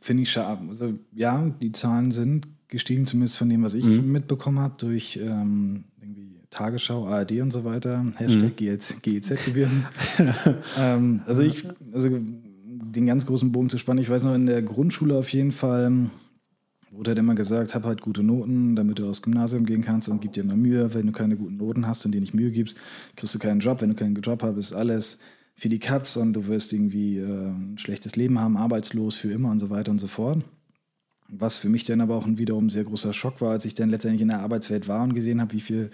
finde ich scharf. Also ja, die Zahlen sind gestiegen, zumindest von dem, was ich mitbekommen habe, durch ähm, irgendwie Tagesschau, ARD und so weiter, Hashtag GEZ-Gebühren. ähm, also ich, also den ganz großen Bogen zu spannen, ich weiß noch, in der Grundschule auf jeden Fall wurde halt immer gesagt, hab halt gute Noten, damit du aufs Gymnasium gehen kannst und gib dir immer Mühe. Wenn du keine guten Noten hast und dir nicht Mühe gibst, kriegst du keinen Job. Wenn du keinen Job hast, ist alles für die Katz und du wirst irgendwie äh, ein schlechtes Leben haben, arbeitslos für immer und so weiter und so fort. Was für mich dann aber auch ein wiederum sehr großer Schock war, als ich dann letztendlich in der Arbeitswelt war und gesehen habe, wie viel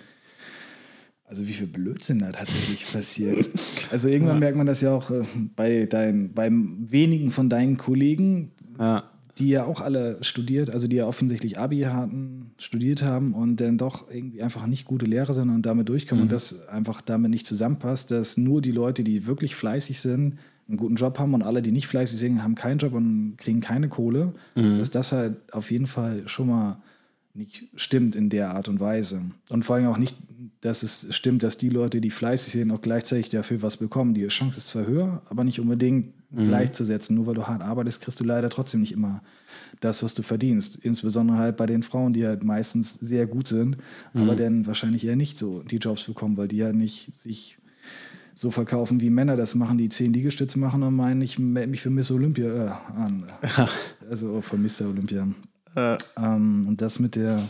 also wie viel Blödsinn da tatsächlich passiert. Also irgendwann ja. merkt man das ja auch äh, bei dein, beim wenigen von deinen Kollegen, ja. die ja auch alle studiert, also die ja offensichtlich Abi hatten, studiert haben und dann doch irgendwie einfach nicht gute Lehrer sind und damit durchkommen mhm. und das einfach damit nicht zusammenpasst, dass nur die Leute, die wirklich fleißig sind, einen guten Job haben und alle, die nicht fleißig sind, haben keinen Job und kriegen keine Kohle, mhm. dass das halt auf jeden Fall schon mal nicht stimmt in der Art und Weise. Und vor allem auch nicht, dass es stimmt, dass die Leute, die fleißig sind, auch gleichzeitig dafür was bekommen. Die Chance ist zwar höher, aber nicht unbedingt mhm. gleichzusetzen. Nur weil du hart arbeitest, kriegst du leider trotzdem nicht immer das, was du verdienst. Insbesondere halt bei den Frauen, die halt meistens sehr gut sind, mhm. aber dann wahrscheinlich eher nicht so die Jobs bekommen, weil die ja nicht sich so verkaufen, wie Männer das machen, die zehn Liegestütze machen und meinen, ich melde mich für Miss Olympia äh, an. also für Mr. Olympia. Äh. Ähm, und das mit der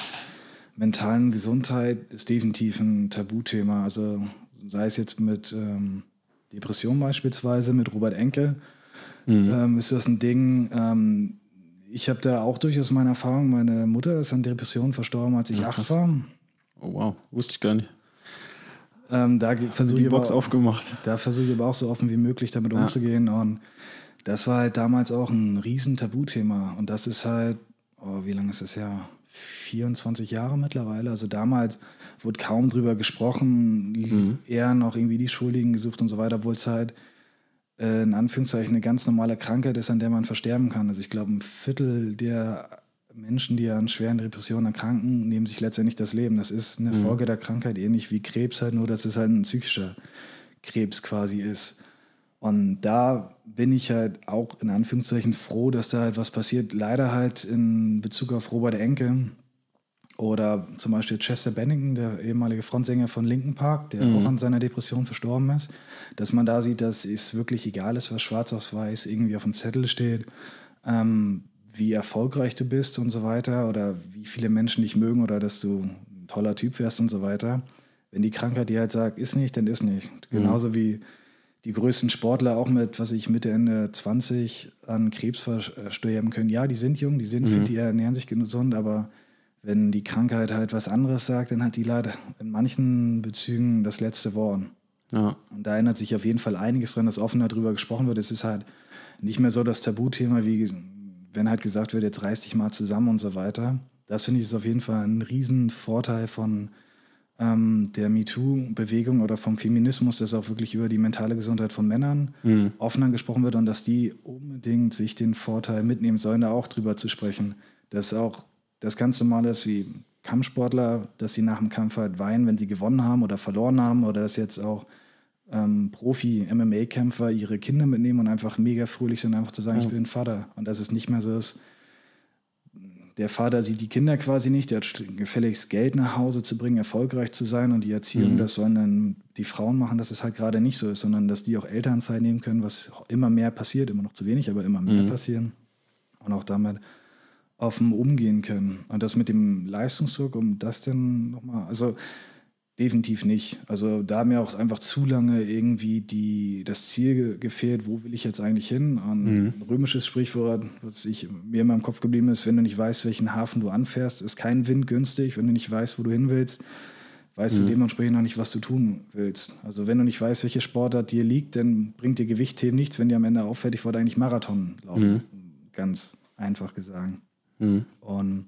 mentalen Gesundheit ist definitiv ein Tabuthema. Also sei es jetzt mit ähm, Depression beispielsweise, mit Robert Enke, mhm. ähm, ist das ein Ding. Ähm, ich habe da auch durchaus meine Erfahrung. Meine Mutter ist an Depressionen verstorben, als ich ja, acht war. Oh wow, wusste ich gar nicht. Ähm, da versuche ich, Box aufgemacht. Da versuche ich aber auch so offen wie möglich damit ja. umzugehen. Und das war halt damals auch ein riesen Tabuthema. Und das ist halt oh, wie lange ist das her? 24 Jahre mittlerweile. Also damals wurde kaum drüber gesprochen, mhm. eher noch irgendwie die Schuldigen gesucht und so weiter, obwohl es halt äh, in Anführungszeichen eine ganz normale Krankheit ist, an der man versterben kann. Also ich glaube, ein Viertel der Menschen, die an schweren Depressionen erkranken, nehmen sich letztendlich das Leben. Das ist eine mhm. Folge der Krankheit, ähnlich wie Krebs halt, nur dass es halt ein psychischer Krebs quasi ist. Und da bin ich halt auch in Anführungszeichen froh, dass da halt was passiert. Leider halt in Bezug auf Robert Enke oder zum Beispiel Chester Bennington, der ehemalige Frontsänger von Linkin Park, der mhm. auch an seiner Depression verstorben ist, dass man da sieht, dass es wirklich egal ist, was schwarz auf weiß irgendwie auf dem Zettel steht, ähm, wie erfolgreich du bist und so weiter oder wie viele Menschen dich mögen oder dass du ein toller Typ wärst und so weiter. Wenn die Krankheit dir halt sagt, ist nicht, dann ist nicht. Genauso mhm. wie die größten Sportler auch mit, was ich Mitte, Ende 20 an Krebs versterben können. Ja, die sind jung, die sind mhm. fit, die ernähren sich gesund, aber wenn die Krankheit halt was anderes sagt, dann hat die leider in manchen Bezügen das letzte Wort. Ja. Und da ändert sich auf jeden Fall einiges dran, dass offener darüber gesprochen wird. Es ist halt nicht mehr so das Tabuthema, wie wenn halt gesagt wird, jetzt reiß dich mal zusammen und so weiter. Das finde ich ist auf jeden Fall ein Riesenvorteil von ähm, der MeToo-Bewegung oder vom Feminismus, dass auch wirklich über die mentale Gesundheit von Männern mhm. offen angesprochen wird und dass die unbedingt sich den Vorteil mitnehmen sollen, da auch drüber zu sprechen. Dass auch das ganz normal ist wie Kampfsportler, dass sie nach dem Kampf halt weinen, wenn sie gewonnen haben oder verloren haben oder dass jetzt auch ähm, Profi-MMA-Kämpfer ihre Kinder mitnehmen und einfach mega fröhlich sind, einfach zu sagen, ja. ich bin Vater. Und dass es nicht mehr so ist, der Vater sieht die Kinder quasi nicht, der hat gefälligst Geld nach Hause zu bringen, erfolgreich zu sein und die Erziehung, mhm. das sollen dann die Frauen machen, dass es halt gerade nicht so ist, sondern dass die auch Elternzeit nehmen können, was immer mehr passiert, immer noch zu wenig, aber immer mehr mhm. passieren und auch damit offen umgehen können. Und das mit dem Leistungsdruck, um das dann nochmal, also Definitiv nicht. Also da hat mir auch einfach zu lange irgendwie die, das Ziel gefehlt, wo will ich jetzt eigentlich hin? Ein mhm. römisches Sprichwort, was ich, mir in meinem Kopf geblieben ist, wenn du nicht weißt, welchen Hafen du anfährst, ist kein Wind günstig. Wenn du nicht weißt, wo du hin willst, weißt mhm. du dementsprechend noch nicht, was du tun willst. Also wenn du nicht weißt, welche Sportart dir liegt, dann bringt dir Gewichtheben nichts, wenn dir am Ende auffällt, ich wollte eigentlich Marathon laufen. Mhm. Ganz einfach gesagt. Mhm. Und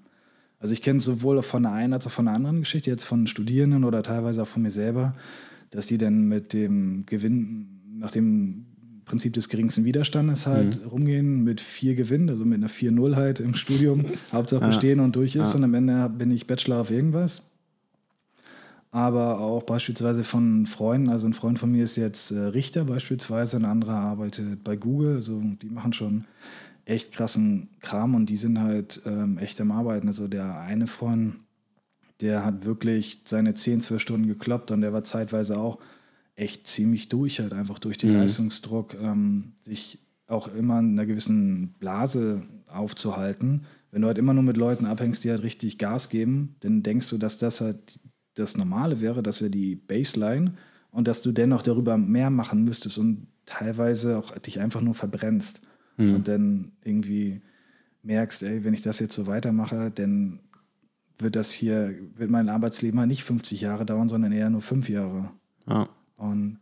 also ich kenne es sowohl von der einen als auch von der anderen Geschichte, jetzt von Studierenden oder teilweise auch von mir selber, dass die dann mit dem Gewinn, nach dem Prinzip des geringsten Widerstandes halt mhm. rumgehen, mit vier Gewinnen, also mit einer 4-0 halt im Studium, Hauptsache bestehen ja. und durch ist ja. und am Ende bin ich Bachelor auf irgendwas. Aber auch beispielsweise von Freunden, also ein Freund von mir ist jetzt äh, Richter beispielsweise, ein anderer arbeitet bei Google, also die machen schon echt krassen Kram und die sind halt ähm, echt am Arbeiten. Also der eine Freund, der hat wirklich seine 10, 12 Stunden gekloppt und der war zeitweise auch echt ziemlich durch, halt einfach durch den mhm. Leistungsdruck, ähm, sich auch immer in einer gewissen Blase aufzuhalten. Wenn du halt immer nur mit Leuten abhängst, die halt richtig Gas geben, dann denkst du, dass das halt das Normale wäre, das wäre die Baseline und dass du dennoch darüber mehr machen müsstest und teilweise auch dich einfach nur verbrennst mhm. und dann irgendwie merkst, ey, wenn ich das jetzt so weitermache, dann wird das hier, wird mein Arbeitsleben halt nicht 50 Jahre dauern, sondern eher nur fünf Jahre. Ja. Und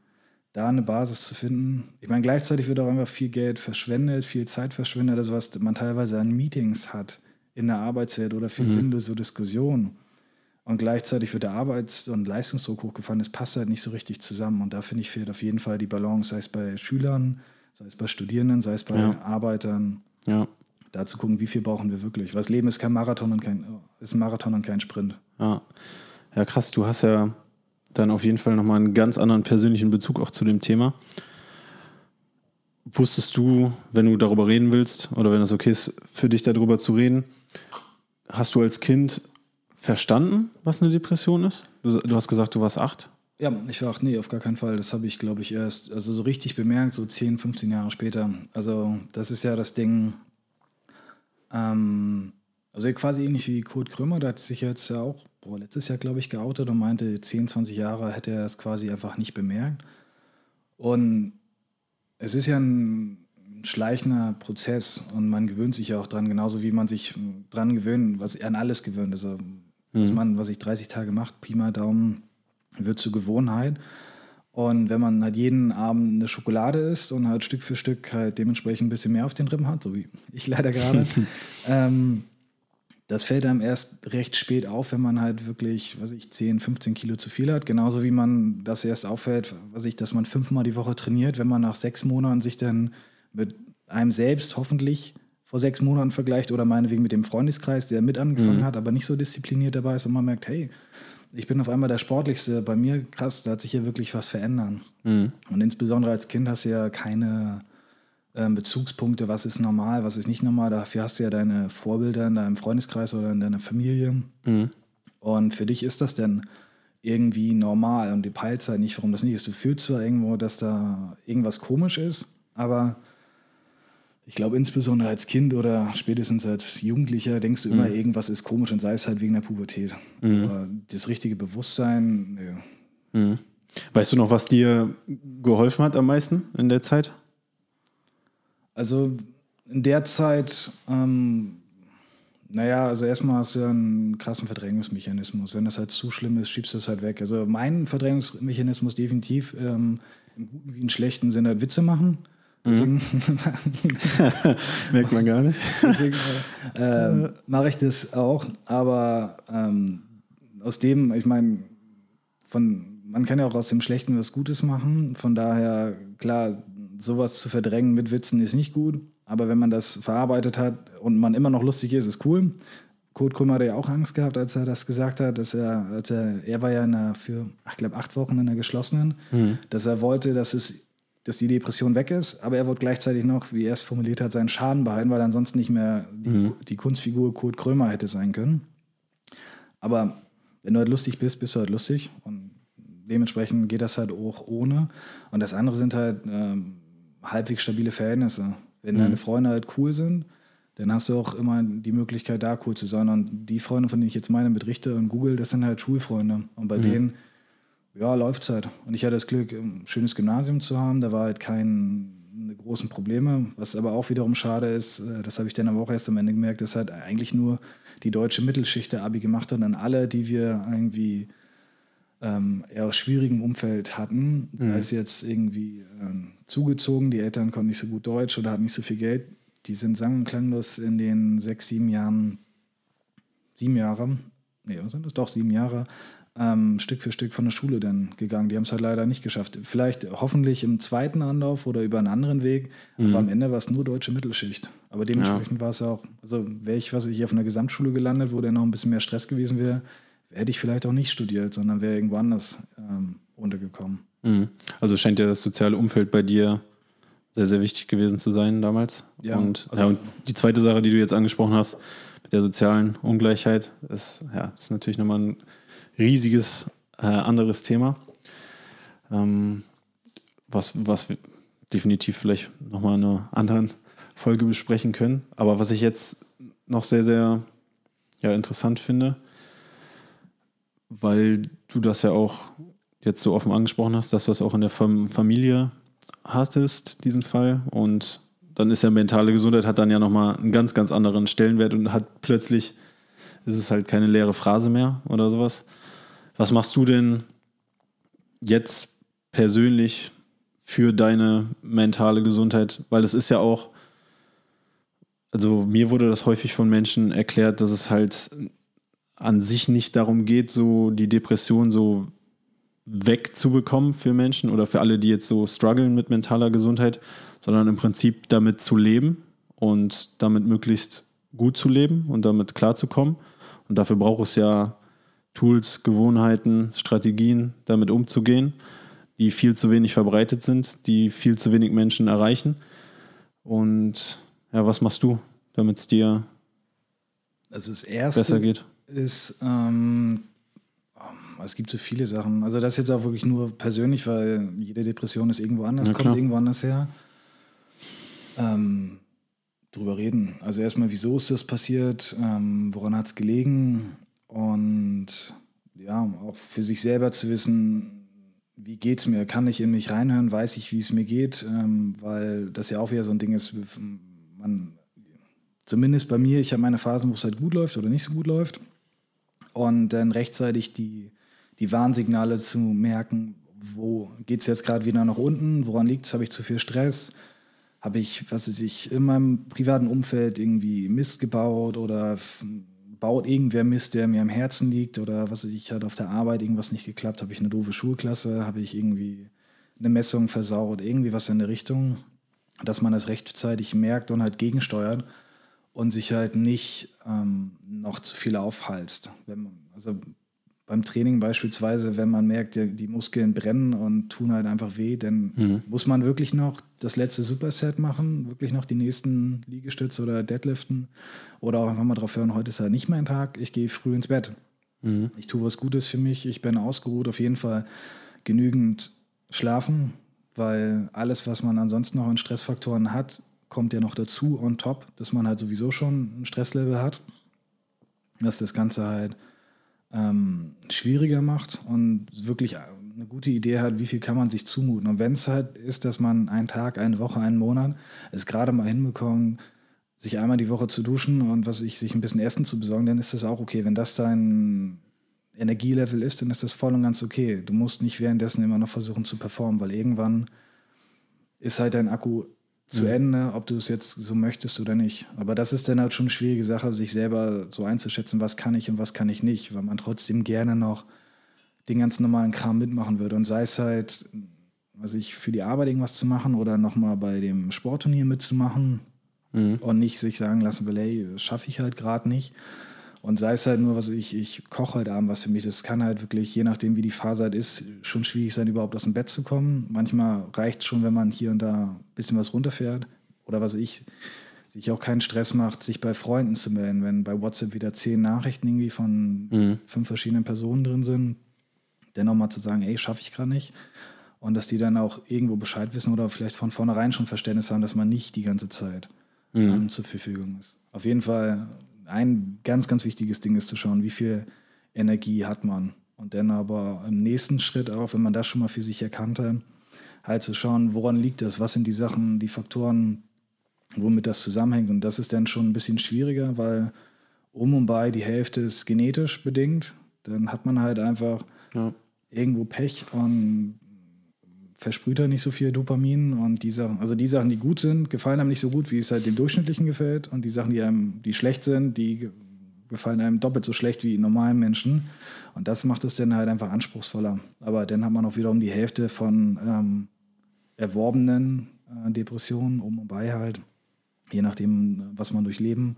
da eine Basis zu finden. Ich meine, gleichzeitig wird auch einfach viel Geld verschwendet, viel Zeit verschwendet, also was man teilweise an Meetings hat in der Arbeitswelt oder viel Mhm. sinnlose Diskussionen. Und gleichzeitig wird der Arbeits- und Leistungsdruck hochgefahren. Das passt halt nicht so richtig zusammen. Und da finde ich, fehlt auf jeden Fall die Balance, sei es bei Schülern, sei es bei Studierenden, sei es bei Ja. Arbeitern. Ja. Da zu gucken, wie viel brauchen wir wirklich. Weil das Leben ist kein Marathon und kein, ist ein Marathon und kein Sprint. Ja. Ja, krass, du hast ja dann auf jeden Fall nochmal einen ganz anderen persönlichen Bezug auch zu dem Thema. Wusstest du, wenn du darüber reden willst oder wenn es okay ist, für dich darüber zu reden, hast du als Kind verstanden, was eine Depression ist? Du, du hast gesagt, du warst acht. Ja, ich war auch, nee, auf gar keinen Fall. Das habe ich, glaube ich, erst, also so richtig bemerkt, so 10, 15 Jahre später. Also, das ist ja das Ding, ähm, also quasi ähnlich wie Kurt Krömer, der hat sich jetzt ja auch, boah, letztes Jahr, glaube ich, geoutet und meinte, 10, 20 Jahre hätte er es quasi einfach nicht bemerkt. Und es ist ja ein schleichender Prozess und man gewöhnt sich ja auch dran, genauso wie man sich dran gewöhnt, was an alles gewöhnt. Also, was man, was ich 30 Tage macht, Pi mal Daumen, wird zur Gewohnheit. Und wenn man halt jeden Abend eine Schokolade isst und halt Stück für Stück halt dementsprechend ein bisschen mehr auf den Rippen hat, so wie ich leider gerade, ähm, das fällt einem erst recht spät auf, wenn man halt wirklich, was ich, 10, 15 Kilo zu viel hat. Genauso wie man das erst auffällt, was ich, dass man fünfmal die Woche trainiert, wenn man nach sechs Monaten sich dann mit einem selbst hoffentlich vor sechs Monaten vergleicht oder meinetwegen mit dem Freundeskreis, der mit angefangen hat, aber nicht so diszipliniert dabei ist und man merkt, hey, ich bin auf einmal der Sportlichste. Bei mir, krass, da hat sich hier wirklich was verändern. Und insbesondere als Kind hast du ja keine ähm, Bezugspunkte, was ist normal, was ist nicht normal. Dafür hast du ja deine Vorbilder in deinem Freundeskreis oder in deiner Familie. Und für dich ist das dann irgendwie normal und du peilst halt nicht, warum das nicht ist. Du fühlst zwar irgendwo, dass da irgendwas komisch ist, aber ich glaube, insbesondere als Kind oder spätestens als Jugendlicher denkst du immer, irgendwas ist komisch und sei es halt wegen der Pubertät. Aber das richtige Bewusstsein, nö. Weißt du noch, was dir geholfen hat am meisten in der Zeit? Also in der Zeit, ähm, naja, also erstmal hast du ja einen krassen Verdrängungsmechanismus. Wenn das halt zu schlimm ist, schiebst du es halt weg. Also mein Verdrängungsmechanismus definitiv ähm, im guten wie im schlechten Sinne halt Witze machen. Deswegen, Merkt man gar nicht. deswegen äh, ähm, mache ich das auch. Aber ähm, aus dem, ich meine, von man kann ja auch aus dem Schlechten was Gutes machen. Von daher, klar, sowas zu verdrängen mit Witzen ist nicht gut. Aber wenn man das verarbeitet hat und man immer noch lustig ist, ist cool. Kurt Krömer hat ja auch Angst gehabt, als er das gesagt hat, dass er, als er, er war ja in der, für, ich glaube, acht Wochen in der geschlossenen, dass er wollte, dass es, dass die Depression weg ist, aber er wollte gleichzeitig noch, wie er es formuliert hat, seinen Schaden behalten, weil er ansonsten nicht mehr die, die Kunstfigur Kurt Krömer hätte sein können. Aber wenn du halt lustig bist, bist du halt lustig und dementsprechend geht das halt auch ohne. Und das andere sind halt ähm, halbwegs stabile Verhältnisse. Wenn deine Freunde halt cool sind, dann hast du auch immer die Möglichkeit, da cool zu sein. Und die Freunde, von denen ich jetzt meine, mit Richter und Google, das sind halt Schulfreunde. Und bei denen, ja, läuft's halt. Und ich hatte das Glück, ein schönes Gymnasium zu haben. Da war halt keine großen Probleme. Was aber auch wiederum schade ist, äh, das habe ich dann aber auch erst am Ende gemerkt, dass halt eigentlich nur die deutsche Mittelschicht der Abi gemacht hat. Und alle, die wir irgendwie ähm, eher aus schwierigem Umfeld hatten, sei es jetzt irgendwie ähm, zugezogen, die Eltern konnten nicht so gut Deutsch oder hatten nicht so viel Geld, die sind sang- und klanglos in den sechs, sieben Jahren, sieben Jahre, nee, was sind das? Doch, sieben Jahre, ähm, Stück für Stück von der Schule dann gegangen. Die haben es halt leider nicht geschafft. Vielleicht hoffentlich im zweiten Anlauf oder über einen anderen Weg, aber am Ende war es nur deutsche Mittelschicht. Aber dementsprechend war es auch, also wäre ich, was ich hier auf einer Gesamtschule gelandet, wo dann noch ein bisschen mehr Stress gewesen wäre, hätte ich vielleicht auch nicht studiert, sondern wäre irgendwo anders ähm, untergekommen. Mhm. Also scheint ja das soziale Umfeld bei dir sehr, sehr wichtig gewesen zu sein damals. Ja, und, also- ja, und die zweite Sache, die du jetzt angesprochen hast, mit der sozialen Ungleichheit, ist, ja, ist natürlich nochmal ein riesiges äh, anderes Thema. Ähm, was, was wir definitiv vielleicht nochmal in einer anderen Folge besprechen können. Aber was ich jetzt noch sehr, sehr ja, interessant finde, weil du das ja auch jetzt so offen angesprochen hast, dass du das auch in der Fam Familie hattest, diesen Fall. Und dann ist ja mentale Gesundheit, hat dann ja nochmal einen ganz, ganz anderen Stellenwert und hat plötzlich ist es halt keine leere Phrase mehr oder sowas. Was machst du denn jetzt persönlich für deine mentale Gesundheit? Weil es ist ja auch, also mir wurde das häufig von Menschen erklärt, dass es halt an sich nicht darum geht, so die Depression so wegzubekommen für Menschen oder für alle, die jetzt so strugglen mit mentaler Gesundheit, sondern im Prinzip damit zu leben und damit möglichst gut zu leben und damit klarzukommen. Und dafür braucht es ja Tools, Gewohnheiten, Strategien, damit umzugehen, die viel zu wenig verbreitet sind, die viel zu wenig Menschen erreichen. Und ja, was machst du, damit es dir also das erste besser geht? Ist, ähm, es gibt so viele Sachen. Also das jetzt auch wirklich nur persönlich, weil jede Depression ist irgendwo anders, Ja, kommt irgendwo anders her. Ähm, drüber reden. Also erstmal, wieso ist das passiert? Ähm, woran hat es gelegen? Und ja, auch für sich selber zu wissen, wie geht es mir? Kann ich in mich reinhören? Weiß ich, wie es mir geht? Ähm, weil das ja auch wieder so ein Ding ist, man, zumindest bei mir, ich habe meine Phasen, wo es halt gut läuft oder nicht so gut läuft. Und dann rechtzeitig die, die Warnsignale zu merken, wo geht es jetzt gerade wieder nach unten, woran liegt es, habe ich zu viel Stress, habe ich, was weiß ich, in meinem privaten Umfeld irgendwie Mist gebaut oder baut irgendwer Mist, der mir am Herzen liegt oder was ich, hat auf der Arbeit irgendwas nicht geklappt, habe ich eine doofe Schulklasse, habe ich irgendwie eine Messung versaut, irgendwie was in der Richtung, dass man das rechtzeitig merkt und halt gegensteuert und sich halt nicht ähm, noch zu viel aufhalst. Man, also beim Training beispielsweise, wenn man merkt, die Muskeln brennen und tun halt einfach weh, dann muss man wirklich noch das letzte Superset machen, wirklich noch die nächsten Liegestütze oder Deadliften oder auch einfach mal drauf hören, heute ist halt nicht mein Tag, ich gehe früh ins Bett. Ich tue was Gutes für mich, ich bin ausgeruht, auf jeden Fall genügend schlafen, weil alles, was man ansonsten noch an Stressfaktoren hat, kommt ja noch dazu on top, dass man halt sowieso schon ein Stresslevel hat, dass das Ganze halt ähm, schwieriger macht und wirklich eine gute Idee hat, wie viel kann man sich zumuten. Und wenn es halt ist, dass man einen Tag, eine Woche, einen Monat es gerade mal hinbekommt, sich einmal die Woche zu duschen und was ich, sich ein bisschen Essen zu besorgen, dann ist das auch okay. Wenn das dein Energielevel ist, dann ist das voll und ganz okay. Du musst nicht währenddessen immer noch versuchen zu performen, weil irgendwann ist halt dein Akku zu Ende, ob du es jetzt so möchtest oder nicht. Aber das ist dann halt schon eine schwierige Sache, sich selber so einzuschätzen, was kann ich und was kann ich nicht, weil man trotzdem gerne noch den ganz normalen Kram mitmachen würde. Und sei es halt, also ich für die Arbeit irgendwas zu machen oder nochmal bei dem Sportturnier mitzumachen und nicht sich sagen lassen will, ey, das schaffe ich halt gerade nicht. Und sei es halt nur, was ich, ich koche halt abends was für mich. Das kann halt wirklich, je nachdem, wie die Phase halt ist, schon schwierig sein, überhaupt aus dem Bett zu kommen. Manchmal reicht schon, wenn man hier und da ein bisschen was runterfährt. Oder was ich, sich auch keinen Stress macht, sich bei Freunden zu melden. Wenn bei WhatsApp wieder zehn Nachrichten irgendwie von fünf verschiedenen Personen drin sind, dann nochmal zu sagen, ey, schaffe ich gerade nicht. Und dass die dann auch irgendwo Bescheid wissen oder vielleicht von vornherein schon Verständnis haben, dass man nicht die ganze Zeit ähm, zur Verfügung ist. Auf jeden Fall ein ganz, ganz wichtiges Ding ist zu schauen, wie viel Energie hat man. Und dann aber im nächsten Schritt auch, wenn man das schon mal für sich erkannt hat, halt zu schauen, woran liegt das, was sind die Sachen, die Faktoren, womit das zusammenhängt. Und das ist dann schon ein bisschen schwieriger, weil um und bei die Hälfte ist genetisch bedingt. Dann hat man halt einfach Ja. irgendwo Pech und versprüht er nicht so viel Dopamin und die Sachen, also die Sachen, die gut sind, gefallen einem nicht so gut, wie es halt dem Durchschnittlichen gefällt und die Sachen, die einem, die schlecht sind, die ge- gefallen einem doppelt so schlecht wie normalen Menschen und das macht es dann halt einfach anspruchsvoller. Aber dann hat man auch wiederum die Hälfte von ähm, erworbenen äh, Depressionen um und bei halt, je nachdem, was man durchleben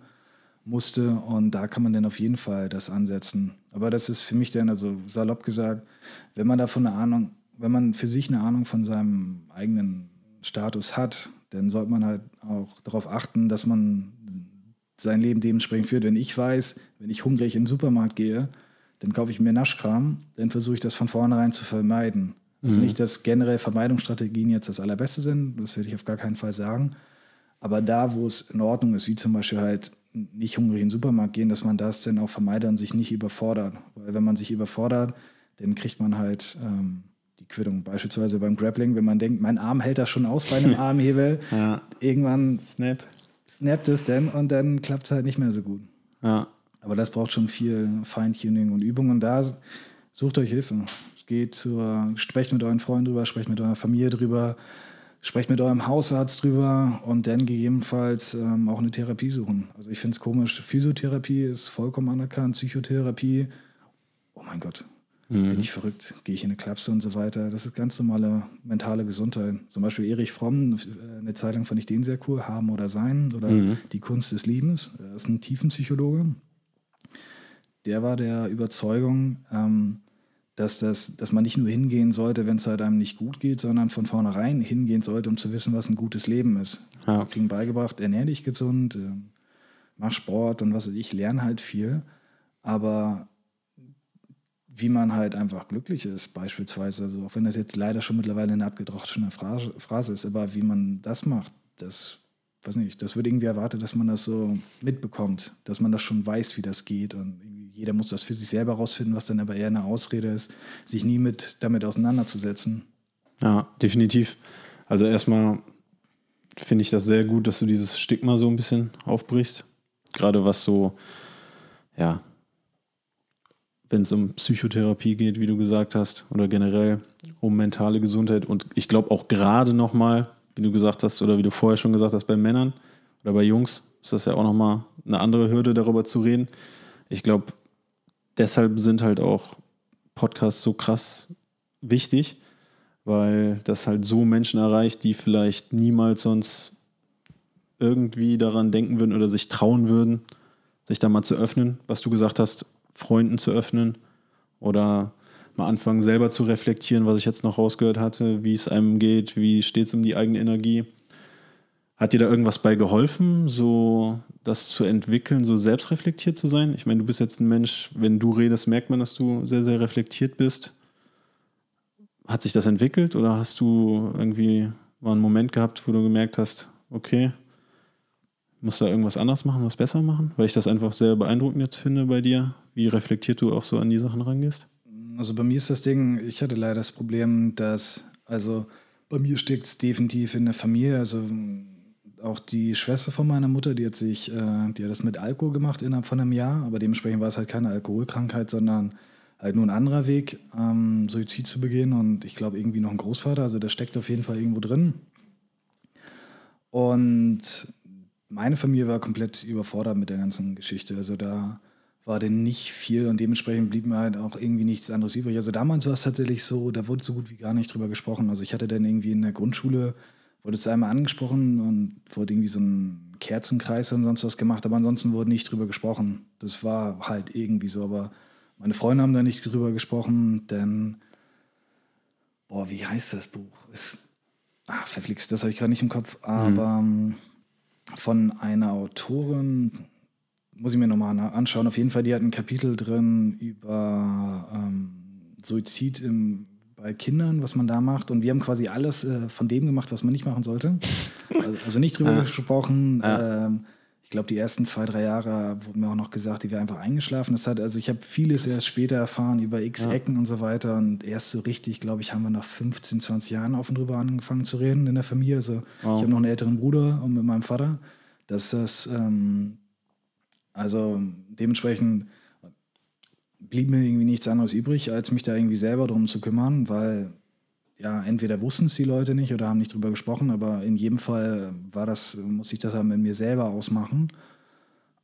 musste. Und da kann man dann auf jeden Fall das ansetzen. Aber das ist für mich dann, also salopp gesagt, wenn man davon eine Ahnung, wenn man für sich eine Ahnung von seinem eigenen Status hat, dann sollte man halt auch darauf achten, dass man sein Leben dementsprechend führt. Wenn ich weiß, wenn ich hungrig in den Supermarkt gehe, dann kaufe ich mir Naschkram, dann versuche ich das von vornherein zu vermeiden. Also nicht, dass generell Vermeidungsstrategien jetzt das allerbeste sind, das würde ich auf gar keinen Fall sagen. Aber da, wo es in Ordnung ist, wie zum Beispiel halt nicht hungrig in den Supermarkt gehen, dass man das dann auch vermeidet und sich nicht überfordert. Weil wenn man sich überfordert, dann kriegt man halt ähm, die Quittung. Beispielsweise beim Grappling, wenn man denkt, mein Arm hält das schon aus bei einem Armhebel, Ja. irgendwann Snap. snappt es dann und dann klappt es halt nicht mehr so gut. Ja. Aber das braucht schon viel Feintuning und Übung. Und da sucht euch Hilfe. Geht zur, sprecht mit euren Freunden drüber, sprecht mit eurer Familie drüber, sprecht mit eurem Hausarzt drüber und dann gegebenenfalls ähm, auch eine Therapie suchen. Also ich finde es komisch. Physiotherapie ist vollkommen anerkannt, Psychotherapie, oh mein Gott, mhm. bin ich verrückt, gehe ich in eine Klapse und so weiter. Das ist ganz normale mentale Gesundheit. Zum Beispiel Erich Fromm, äh, eine Zeit lang fand ich den sehr cool, Haben oder Sein oder mhm. Die Kunst des Liebens. Er ist ein Tiefenpsychologe. Der war der Überzeugung, ähm, dass, das, dass man nicht nur hingehen sollte, wenn es halt einem nicht gut geht, sondern von vornherein hingehen sollte, um zu wissen, was ein gutes Leben ist. Ja. Wir kriegen beigebracht, ernähr dich gesund, äh, mach Sport und was weiß ich, lerne halt viel. Aber wie man halt einfach glücklich ist, beispielsweise, also auch wenn das jetzt leider schon mittlerweile eine abgedroschene Phrase, Phrase ist, aber wie man das macht, das weiß nicht, das wird irgendwie erwartet, dass man das so mitbekommt, dass man das schon weiß, wie das geht und jeder muss das für sich selber rausfinden, was dann aber eher eine Ausrede ist, sich nie mit damit auseinanderzusetzen. Ja, definitiv. Also erstmal finde ich das sehr gut, dass du dieses Stigma so ein bisschen aufbrichst. Gerade was so, ja, wenn es um Psychotherapie geht, wie du gesagt hast, oder generell um mentale Gesundheit. Und ich glaube auch gerade nochmal, wie du gesagt hast, oder wie du vorher schon gesagt hast, bei Männern oder bei Jungs, ist das ja auch nochmal eine andere Hürde, darüber zu reden. Ich glaube, deshalb sind halt auch Podcasts so krass wichtig, weil das halt so Menschen erreicht, die vielleicht niemals sonst irgendwie daran denken würden oder sich trauen würden, sich da mal zu öffnen, was du gesagt hast, Freunden zu öffnen oder mal anfangen selber zu reflektieren, was ich jetzt noch rausgehört hatte, wie es einem geht, wie steht es um die eigene Energie. Hat dir da irgendwas bei geholfen, so das zu entwickeln, so selbstreflektiert zu sein? Ich meine, du bist jetzt ein Mensch, wenn du redest, merkt man, dass du sehr, sehr reflektiert bist. Hat sich das entwickelt oder hast du irgendwie mal einen Moment gehabt, wo du gemerkt hast, okay, muss da irgendwas anders machen, was besser machen? Weil ich das einfach sehr beeindruckend jetzt finde bei dir, wie reflektiert du auch so an die Sachen rangehst. Also bei mir ist das Ding, ich hatte leider das Problem, dass, also bei mir steckt es definitiv in der Familie, also auch die Schwester von meiner Mutter, die hat sich, äh, die hat das mit Alkohol gemacht innerhalb von einem Jahr, aber dementsprechend war es halt keine Alkoholkrankheit, sondern halt nur ein anderer Weg, ähm, Suizid zu begehen und ich glaube irgendwie noch ein Großvater, also der steckt auf jeden Fall irgendwo drin. Und meine Familie war komplett überfordert mit der ganzen Geschichte, also da war denn nicht viel und dementsprechend blieb mir halt auch irgendwie nichts anderes übrig. Also damals war es tatsächlich so, da wurde so gut wie gar nicht drüber gesprochen. Also ich hatte dann irgendwie in der Grundschule wurde es einmal angesprochen und wurde irgendwie so ein Kerzenkreis und sonst was gemacht, aber ansonsten wurde nicht drüber gesprochen. Das war halt irgendwie so, aber meine Freunde haben da nicht drüber gesprochen, denn, boah, wie heißt das Buch? Ist, ach, verflixt, das habe ich gerade nicht im Kopf, aber mhm. von einer Autorin, muss ich mir nochmal anschauen, auf jeden Fall, die hat ein Kapitel drin über ähm, Suizid im bei Kindern, was man da macht. Und wir haben quasi alles äh, von dem gemacht, was man nicht machen sollte. Also, also nicht drüber ja. gesprochen. Ja. Ähm, ich glaube, die ersten zwei, drei Jahre wurden mir auch noch gesagt, die wäre einfach eingeschlafen. Das hat, also ich habe vieles erst später erfahren über x ja. Und so weiter. Und erst so richtig, glaube ich, haben wir nach 15, 20 Jahren offen drüber angefangen zu reden in der Familie. Also wow. ich habe noch einen älteren Bruder und mit meinem Vater. Dass das, ähm, also dementsprechend blieb mir irgendwie nichts anderes übrig, als mich da irgendwie selber drum zu kümmern, weil ja, entweder wussten es die Leute nicht oder haben nicht drüber gesprochen, aber in jedem Fall war das, muss ich das halt mit mir selber ausmachen.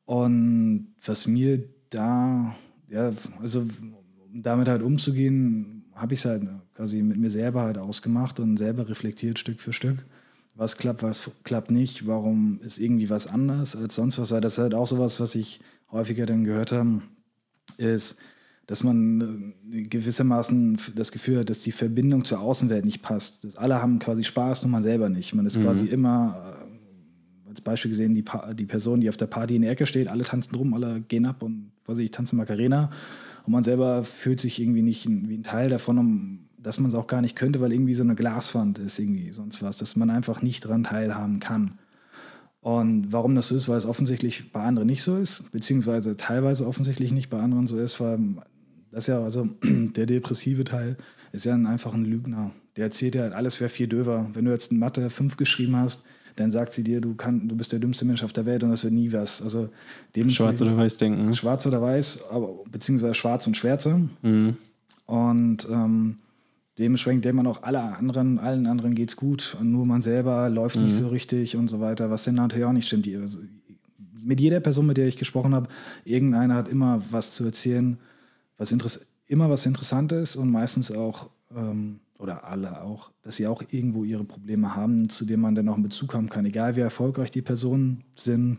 Und was mir da, ja, also um damit halt umzugehen, habe ich es halt quasi mit mir selber halt ausgemacht und selber reflektiert Stück für Stück. Was klappt, was klappt nicht, warum ist irgendwie was anders als sonst was, weil das ist halt auch sowas, was ich häufiger dann gehört habe, ist, dass man äh, gewissermaßen das Gefühl hat, dass die Verbindung zur Außenwelt nicht passt. Dass alle haben quasi Spaß, nur man selber nicht. Man ist mhm. quasi immer, äh, als Beispiel gesehen, die, pa die Person, die auf der Party in der Ecke steht, alle tanzen rum, alle gehen ab und quasi ich tanze Macarena. Und man selber fühlt sich irgendwie nicht wie ein Teil davon, um, dass man es auch gar nicht könnte, weil irgendwie so eine Glaswand ist, irgendwie sonst was, dass man einfach nicht daran teilhaben kann. Und warum das so ist, weil es offensichtlich bei anderen nicht so ist, beziehungsweise teilweise offensichtlich nicht bei anderen so ist, weil das ja also der depressive Teil ist ja einfach ein Lügner. Der erzählt ja, alles wäre viel döver. Wenn du jetzt in Mathe 5 geschrieben hast, dann sagt sie dir, du, kann, du bist der dümmste Mensch auf der Welt und das wird nie was. Also Schwarz oder weiß denken. Schwarz oder weiß, aber, beziehungsweise schwarz und Schwärze. Mhm. Und ähm, dementsprechend denkt man auch, alle anderen, allen anderen geht's gut und nur man selber läuft mhm. nicht so richtig und so weiter, was dann natürlich auch nicht stimmt. Die, also, mit jeder Person, mit der ich gesprochen habe, irgendeiner hat immer was zu erzählen, was immer was Interessantes und meistens auch, ähm, oder alle auch, dass sie auch irgendwo ihre Probleme haben, zu denen man dann auch einen Bezug haben kann, egal wie erfolgreich die Personen sind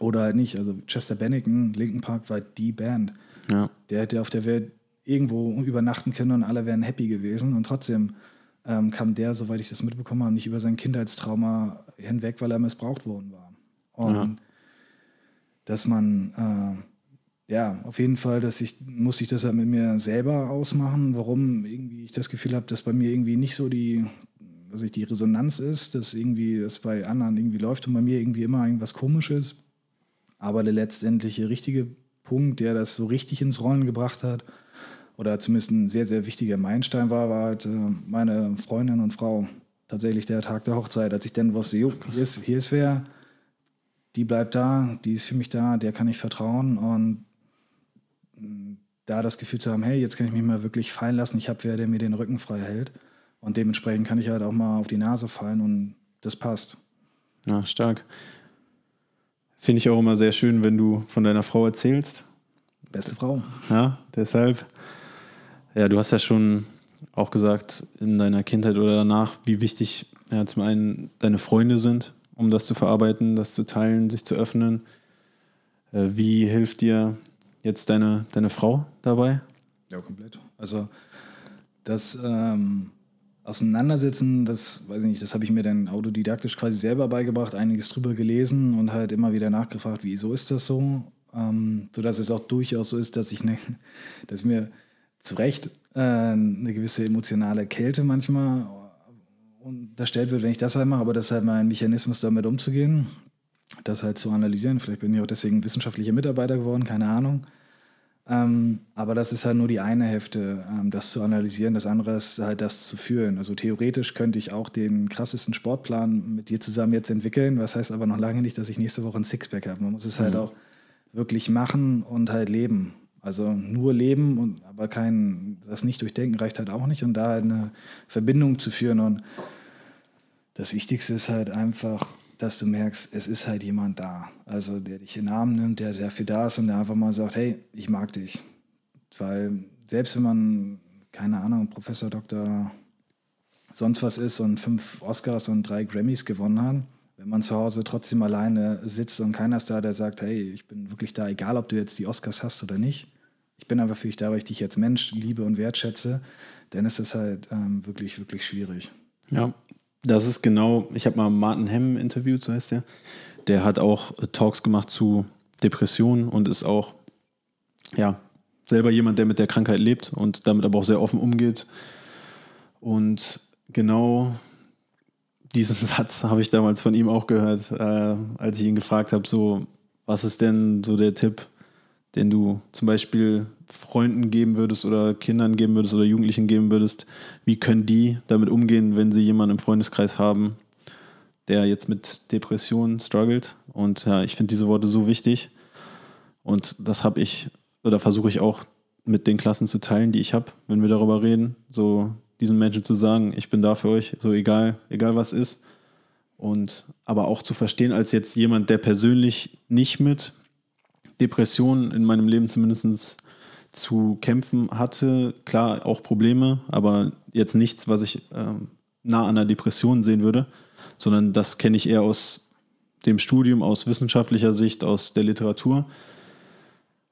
oder halt nicht. Also Chester Bennington, Linkin Park war die Band. Ja. Der hätte auf der Welt irgendwo übernachten können und alle wären happy gewesen und trotzdem ähm, kam der, soweit ich das mitbekommen habe, nicht über sein Kindheitstrauma hinweg, weil er missbraucht worden war. Und ja dass man, äh, ja, auf jeden Fall, dass ich, muss ich das halt mit mir selber ausmachen, warum irgendwie ich das Gefühl habe, dass bei mir irgendwie nicht so die, dass ich die Resonanz ist, dass irgendwie das bei anderen irgendwie läuft und bei mir irgendwie immer irgendwas komisches. Aber der letztendliche richtige Punkt, der das so richtig ins Rollen gebracht hat, oder zumindest ein sehr, sehr wichtiger Meilenstein war, war halt äh, meine Freundin und Frau. Tatsächlich der Tag der Hochzeit, als ich dann wusste, jo, hier ist, hier ist wer, die bleibt da, die ist für mich da, der kann ich vertrauen und mm, da das Gefühl zu haben, hey, jetzt kann ich mich mal wirklich fallen lassen, ich habe wer, der mir den Rücken frei hält und dementsprechend kann ich halt auch mal auf die Nase fallen und das passt. Ja, stark. Finde ich auch immer sehr schön, wenn du von deiner Frau erzählst. Beste Frau. Ja, deshalb. Ja, du hast ja schon auch gesagt in deiner Kindheit oder danach, wie wichtig ja, zum einen deine Freunde sind, um das zu verarbeiten, das zu teilen, sich zu öffnen. Äh, wie hilft dir jetzt deine, deine Frau dabei? Ja, komplett. Also das ähm, Auseinandersetzen, das weiß ich nicht, das habe ich mir dann autodidaktisch quasi selber beigebracht, einiges drüber gelesen und halt immer wieder nachgefragt, wieso ist das so? Ähm, sodass es auch durchaus so ist, dass ich ne, dass mir zu Recht äh, eine gewisse emotionale Kälte manchmal unterstellt wird, wenn ich das halt mache, aber das ist halt mein Mechanismus, damit umzugehen, das halt zu analysieren. Vielleicht bin ich auch deswegen wissenschaftlicher Mitarbeiter geworden, keine Ahnung. Ähm, aber das ist halt nur die eine Hälfte, ähm, das zu analysieren. Das andere ist halt das zu fühlen. Also theoretisch könnte ich auch den krassesten Sportplan mit dir zusammen jetzt entwickeln. Was heißt aber noch lange nicht, dass ich nächste Woche ein Sixpack habe. Man muss es halt mhm. halt auch wirklich machen und halt leben. Also nur leben und aber kein, das nicht durchdenken reicht halt auch nicht und da halt eine Verbindung zu führen. Und das Wichtigste ist halt einfach, dass du merkst, es ist halt jemand da. Also der dich in den Arm nimmt, der dafür da ist und der einfach mal sagt, hey, ich mag dich. Weil selbst wenn man, keine Ahnung, Professor, Doktor, sonst was ist und fünf Oscars und drei Grammys gewonnen hat, wenn man zu Hause trotzdem alleine sitzt und keiner ist da, der sagt, hey, ich bin wirklich da, egal ob du jetzt die Oscars hast oder nicht. Ich bin einfach für dich da, weil ich dich als Mensch liebe und wertschätze, dann ist es halt ähm, wirklich, wirklich schwierig. Ja, das ist genau, ich habe mal Martin Hemm interviewt, so heißt der. Der hat auch Talks gemacht zu Depressionen und ist auch, ja, selber jemand, der mit der Krankheit lebt und damit aber auch sehr offen umgeht. Und genau diesen Satz habe ich damals von ihm auch gehört, äh, als ich ihn gefragt habe, so, was ist denn so der Tipp, den du zum Beispiel Freunden geben würdest oder Kindern geben würdest oder Jugendlichen geben würdest, wie können die damit umgehen, wenn sie jemanden im Freundeskreis haben, der jetzt mit Depressionen struggelt? Und ja, ich finde diese Worte so wichtig. Und das habe ich oder versuche ich auch mit den Klassen zu teilen, die ich habe, wenn wir darüber reden. So diesen Menschen zu sagen, ich bin da für euch, so egal, egal was ist. Und aber auch zu verstehen, als jetzt jemand, der persönlich nicht mit Depressionen in meinem Leben zumindest zu kämpfen hatte. Klar, auch Probleme, aber jetzt nichts, was ich ähm, nah an einer Depression sehen würde, sondern das kenne ich eher aus dem Studium, aus wissenschaftlicher Sicht, aus der Literatur.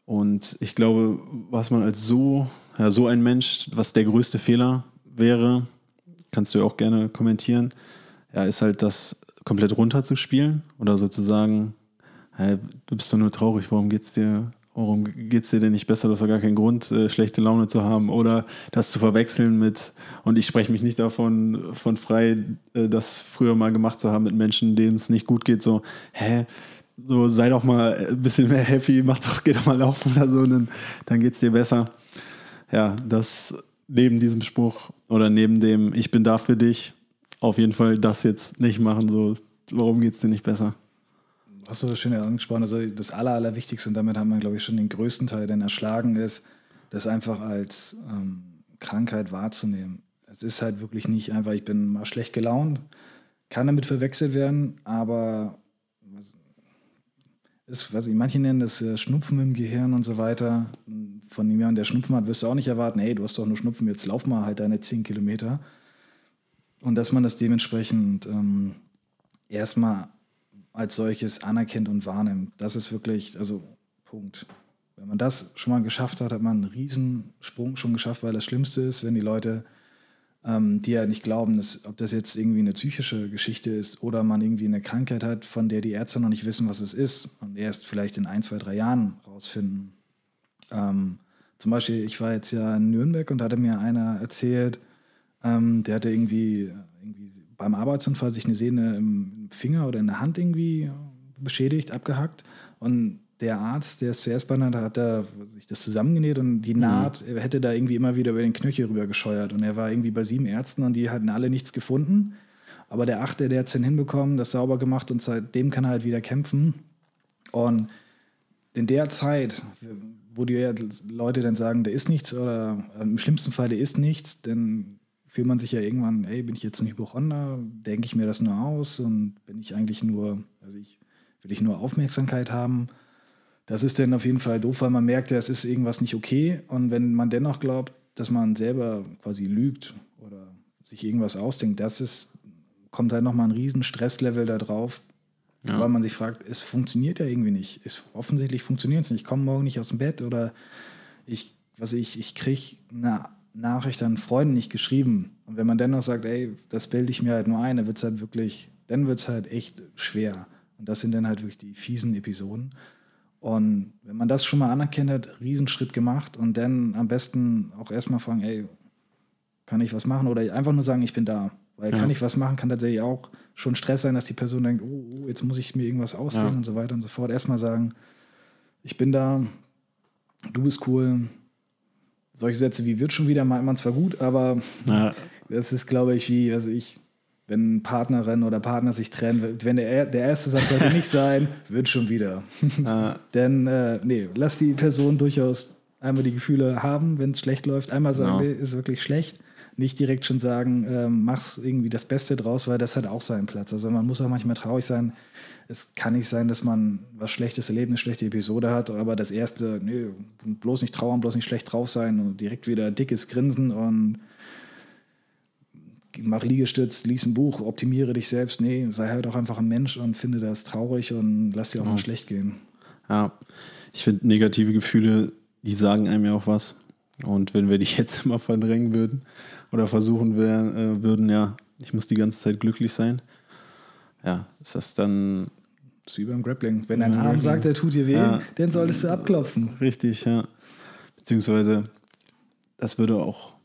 Und ich glaube, was man als so, ja, so ein Mensch, was der größte Fehler wäre, kannst du auch gerne kommentieren, ja, ist halt das komplett runterzuspielen oder sozusagen, hey, du bist doch nur traurig, warum geht's dir, warum geht's dir denn nicht besser, hast doch gar keinen Grund, äh, schlechte Laune zu haben oder das zu verwechseln mit, und ich spreche mich nicht davon von frei, äh, das früher mal gemacht zu haben mit Menschen, denen es nicht gut geht, so, hä, so sei doch mal ein bisschen mehr happy, mach doch, geh doch mal laufen oder so, dann, dann geht's dir besser. Ja, das neben diesem Spruch oder neben dem Ich bin da für dich auf jeden Fall das jetzt nicht machen, so warum geht es dir nicht besser? Hast du das schön angesprochen? Also das Aller, Allerwichtigste, und damit haben wir, glaube ich, schon den größten Teil, den erschlagen ist, das einfach als ähm, Krankheit wahrzunehmen. Es ist halt wirklich nicht einfach, ich bin mal schlecht gelaunt, kann damit verwechselt werden, aber ist, was ich, manche nennen das äh, Schnupfen im Gehirn und so weiter. Von jemandem, der Schnupfen hat, wirst du auch nicht erwarten, hey, du hast doch nur Schnupfen, jetzt lauf mal halt deine 10 Kilometer. Und dass man das dementsprechend ähm, erstmal als solches anerkennt und wahrnimmt. Das ist wirklich, also Punkt. Wenn man das schon mal geschafft hat, hat man einen Riesensprung schon geschafft, weil das Schlimmste ist, wenn die Leute ähm, die ja nicht glauben, dass, ob das jetzt irgendwie eine psychische Geschichte ist oder man irgendwie eine Krankheit hat, von der die Ärzte noch nicht wissen, was es ist und erst vielleicht in ein, zwei, drei Jahren rausfinden. Ähm, zum Beispiel, ich war jetzt ja in Nürnberg und hatte mir einer erzählt, ähm, der hatte irgendwie, irgendwie beim Arbeitsunfall sich eine Sehne im Finger oder in der Hand irgendwie beschädigt, abgehackt und der Arzt, der es zuerst behandelt hat, hat da sich das zusammengenäht und die mhm. Naht mhm. hätte da irgendwie immer wieder über den Knöchel rüber gescheuert. Und er war irgendwie bei sieben Ärzten und die hatten alle nichts gefunden. Aber der achte, der hat es dann hinbekommen, das sauber gemacht und seitdem kann er halt wieder kämpfen. Und in der Zeit, wo die Leute dann sagen, da ist nichts oder im schlimmsten Fall, da ist nichts, dann fühlt man sich ja irgendwann, ey, bin ich jetzt ein Hypochonder, denke ich mir das nur aus und bin ich eigentlich nur, also ich will ich nur Aufmerksamkeit haben das ist dann auf jeden Fall doof, weil man merkt ja, es ist irgendwas nicht okay. Und wenn man dennoch glaubt, dass man selber quasi lügt oder sich irgendwas ausdenkt, das ist, kommt halt nochmal ein riesen Stresslevel da drauf, ja. weil man sich fragt, es funktioniert ja irgendwie nicht. Es, offensichtlich funktioniert es nicht. Ich komme morgen nicht aus dem Bett oder ich, was ich, ich kriege eine Nachricht an Freunden nicht geschrieben. Und wenn man dennoch sagt, ey, das bilde ich mir halt nur ein, dann wird es halt wirklich, dann wird es halt echt schwer. Und das sind dann halt wirklich die fiesen Episoden. Und wenn man das schon mal anerkennt hat, Riesenschritt gemacht und dann am besten auch erstmal fragen, ey, kann ich was machen? Oder einfach nur sagen, ich bin da. Weil ja. kann ich was machen, kann tatsächlich auch schon Stress sein, dass die Person denkt, oh, oh jetzt muss ich mir irgendwas ausdenken ja. und so weiter und so fort. Erstmal sagen, ich bin da, du bist cool. Solche Sätze wie wird schon wieder, meint man zwar gut, aber ja. das ist, glaube ich, wie, also ich, wenn Partnerin oder Partner sich trennen, wenn der, der erste Satz sollte nicht sein, wird schon wieder. Ah. Denn äh, nee, lass die Person durchaus einmal die Gefühle haben, wenn es schlecht läuft. Einmal sagen, genau. ist wirklich schlecht. Nicht direkt schon sagen, ähm, mach's irgendwie das Beste draus, weil das hat auch seinen Platz. Also man muss auch manchmal traurig sein. Es kann nicht sein, dass man was Schlechtes erlebt, eine schlechte Episode hat, aber das erste, nee, bloß nicht trauern, bloß nicht schlecht drauf sein und direkt wieder dickes Grinsen und mach Liegestütz, lies ein Buch, optimiere dich selbst. Nee, sei halt auch einfach ein Mensch und finde das traurig und lass dir auch ja. mal schlecht gehen. Ja, ich finde negative Gefühle, die sagen einem ja auch was. Und wenn wir die jetzt immer verdrängen würden oder versuchen wir, äh, würden, ja, ich muss die ganze Zeit glücklich sein, ja, ist das dann. Das ist wie beim Grappling. Wenn dein Arm sagt, er tut dir weh, ja. dann solltest du abklopfen. Richtig, ja. Beziehungsweise, das würde auch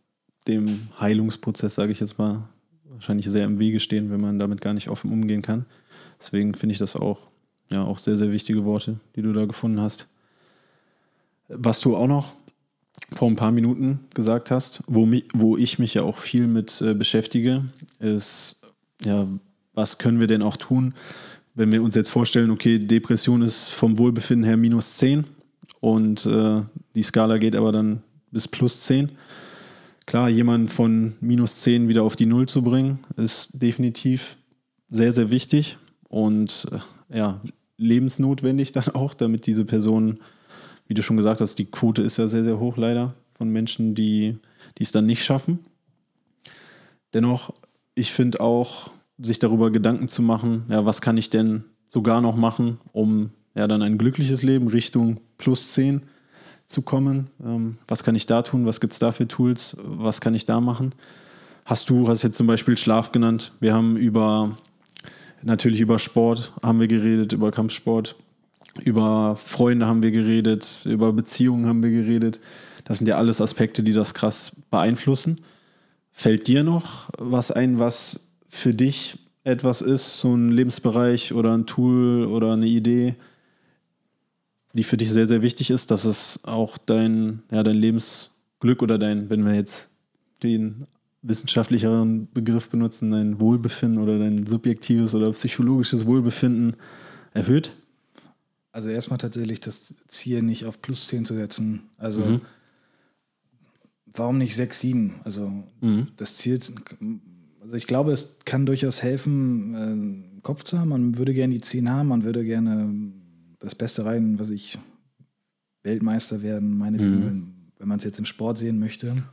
dem Heilungsprozess, sage ich jetzt mal, wahrscheinlich sehr im Wege stehen, wenn man damit gar nicht offen umgehen kann. Deswegen finde ich das auch, ja, auch sehr, sehr wichtige Worte, die du da gefunden hast. Was du auch noch vor ein paar Minuten gesagt hast, wo, mich, wo ich mich ja auch viel mit äh, beschäftige, ist, ja, was können wir denn auch tun, wenn wir uns jetzt vorstellen, okay, Depression ist vom Wohlbefinden her minus 10 und äh, die Skala geht aber dann bis plus 10 Klar, jemanden von minus 10 wieder auf die Null zu bringen, ist definitiv sehr, sehr wichtig und äh, ja, lebensnotwendig dann auch, damit diese Person, wie du schon gesagt hast, die Quote ist ja sehr, sehr hoch leider von Menschen, die, die es dann nicht schaffen. Dennoch, ich finde auch, sich darüber Gedanken zu machen, ja, was kann ich denn sogar noch machen, um ja dann ein glückliches Leben Richtung plus 10 zu kommen. Ähm, was kann ich da tun? Was gibt es da für Tools? Was kann ich da machen? Hast du, hast jetzt zum Beispiel Schlaf genannt. Wir haben über, natürlich über Sport haben wir geredet, über Kampfsport. Über Freunde haben wir geredet, über Beziehungen haben wir geredet. Das sind ja alles Aspekte, die das krass beeinflussen. Fällt dir noch was ein, was für dich etwas ist, so ein Lebensbereich oder ein Tool oder eine Idee, die für dich sehr, sehr wichtig ist, dass es auch dein, ja, dein Lebensglück oder dein, wenn wir jetzt den wissenschaftlicheren Begriff benutzen, dein Wohlbefinden oder dein subjektives oder psychologisches Wohlbefinden erhöht? Also erstmal tatsächlich das Ziel nicht auf plus 10 zu setzen. Also mhm. warum nicht 6, 7? Also mhm. das Ziel, also ich glaube, es kann durchaus helfen, einen äh, Kopf zu haben. Man würde gerne die 10 haben, man würde gerne das Beste rein, was ich Weltmeister werden, meine mhm. wenn man es jetzt im Sport sehen möchte.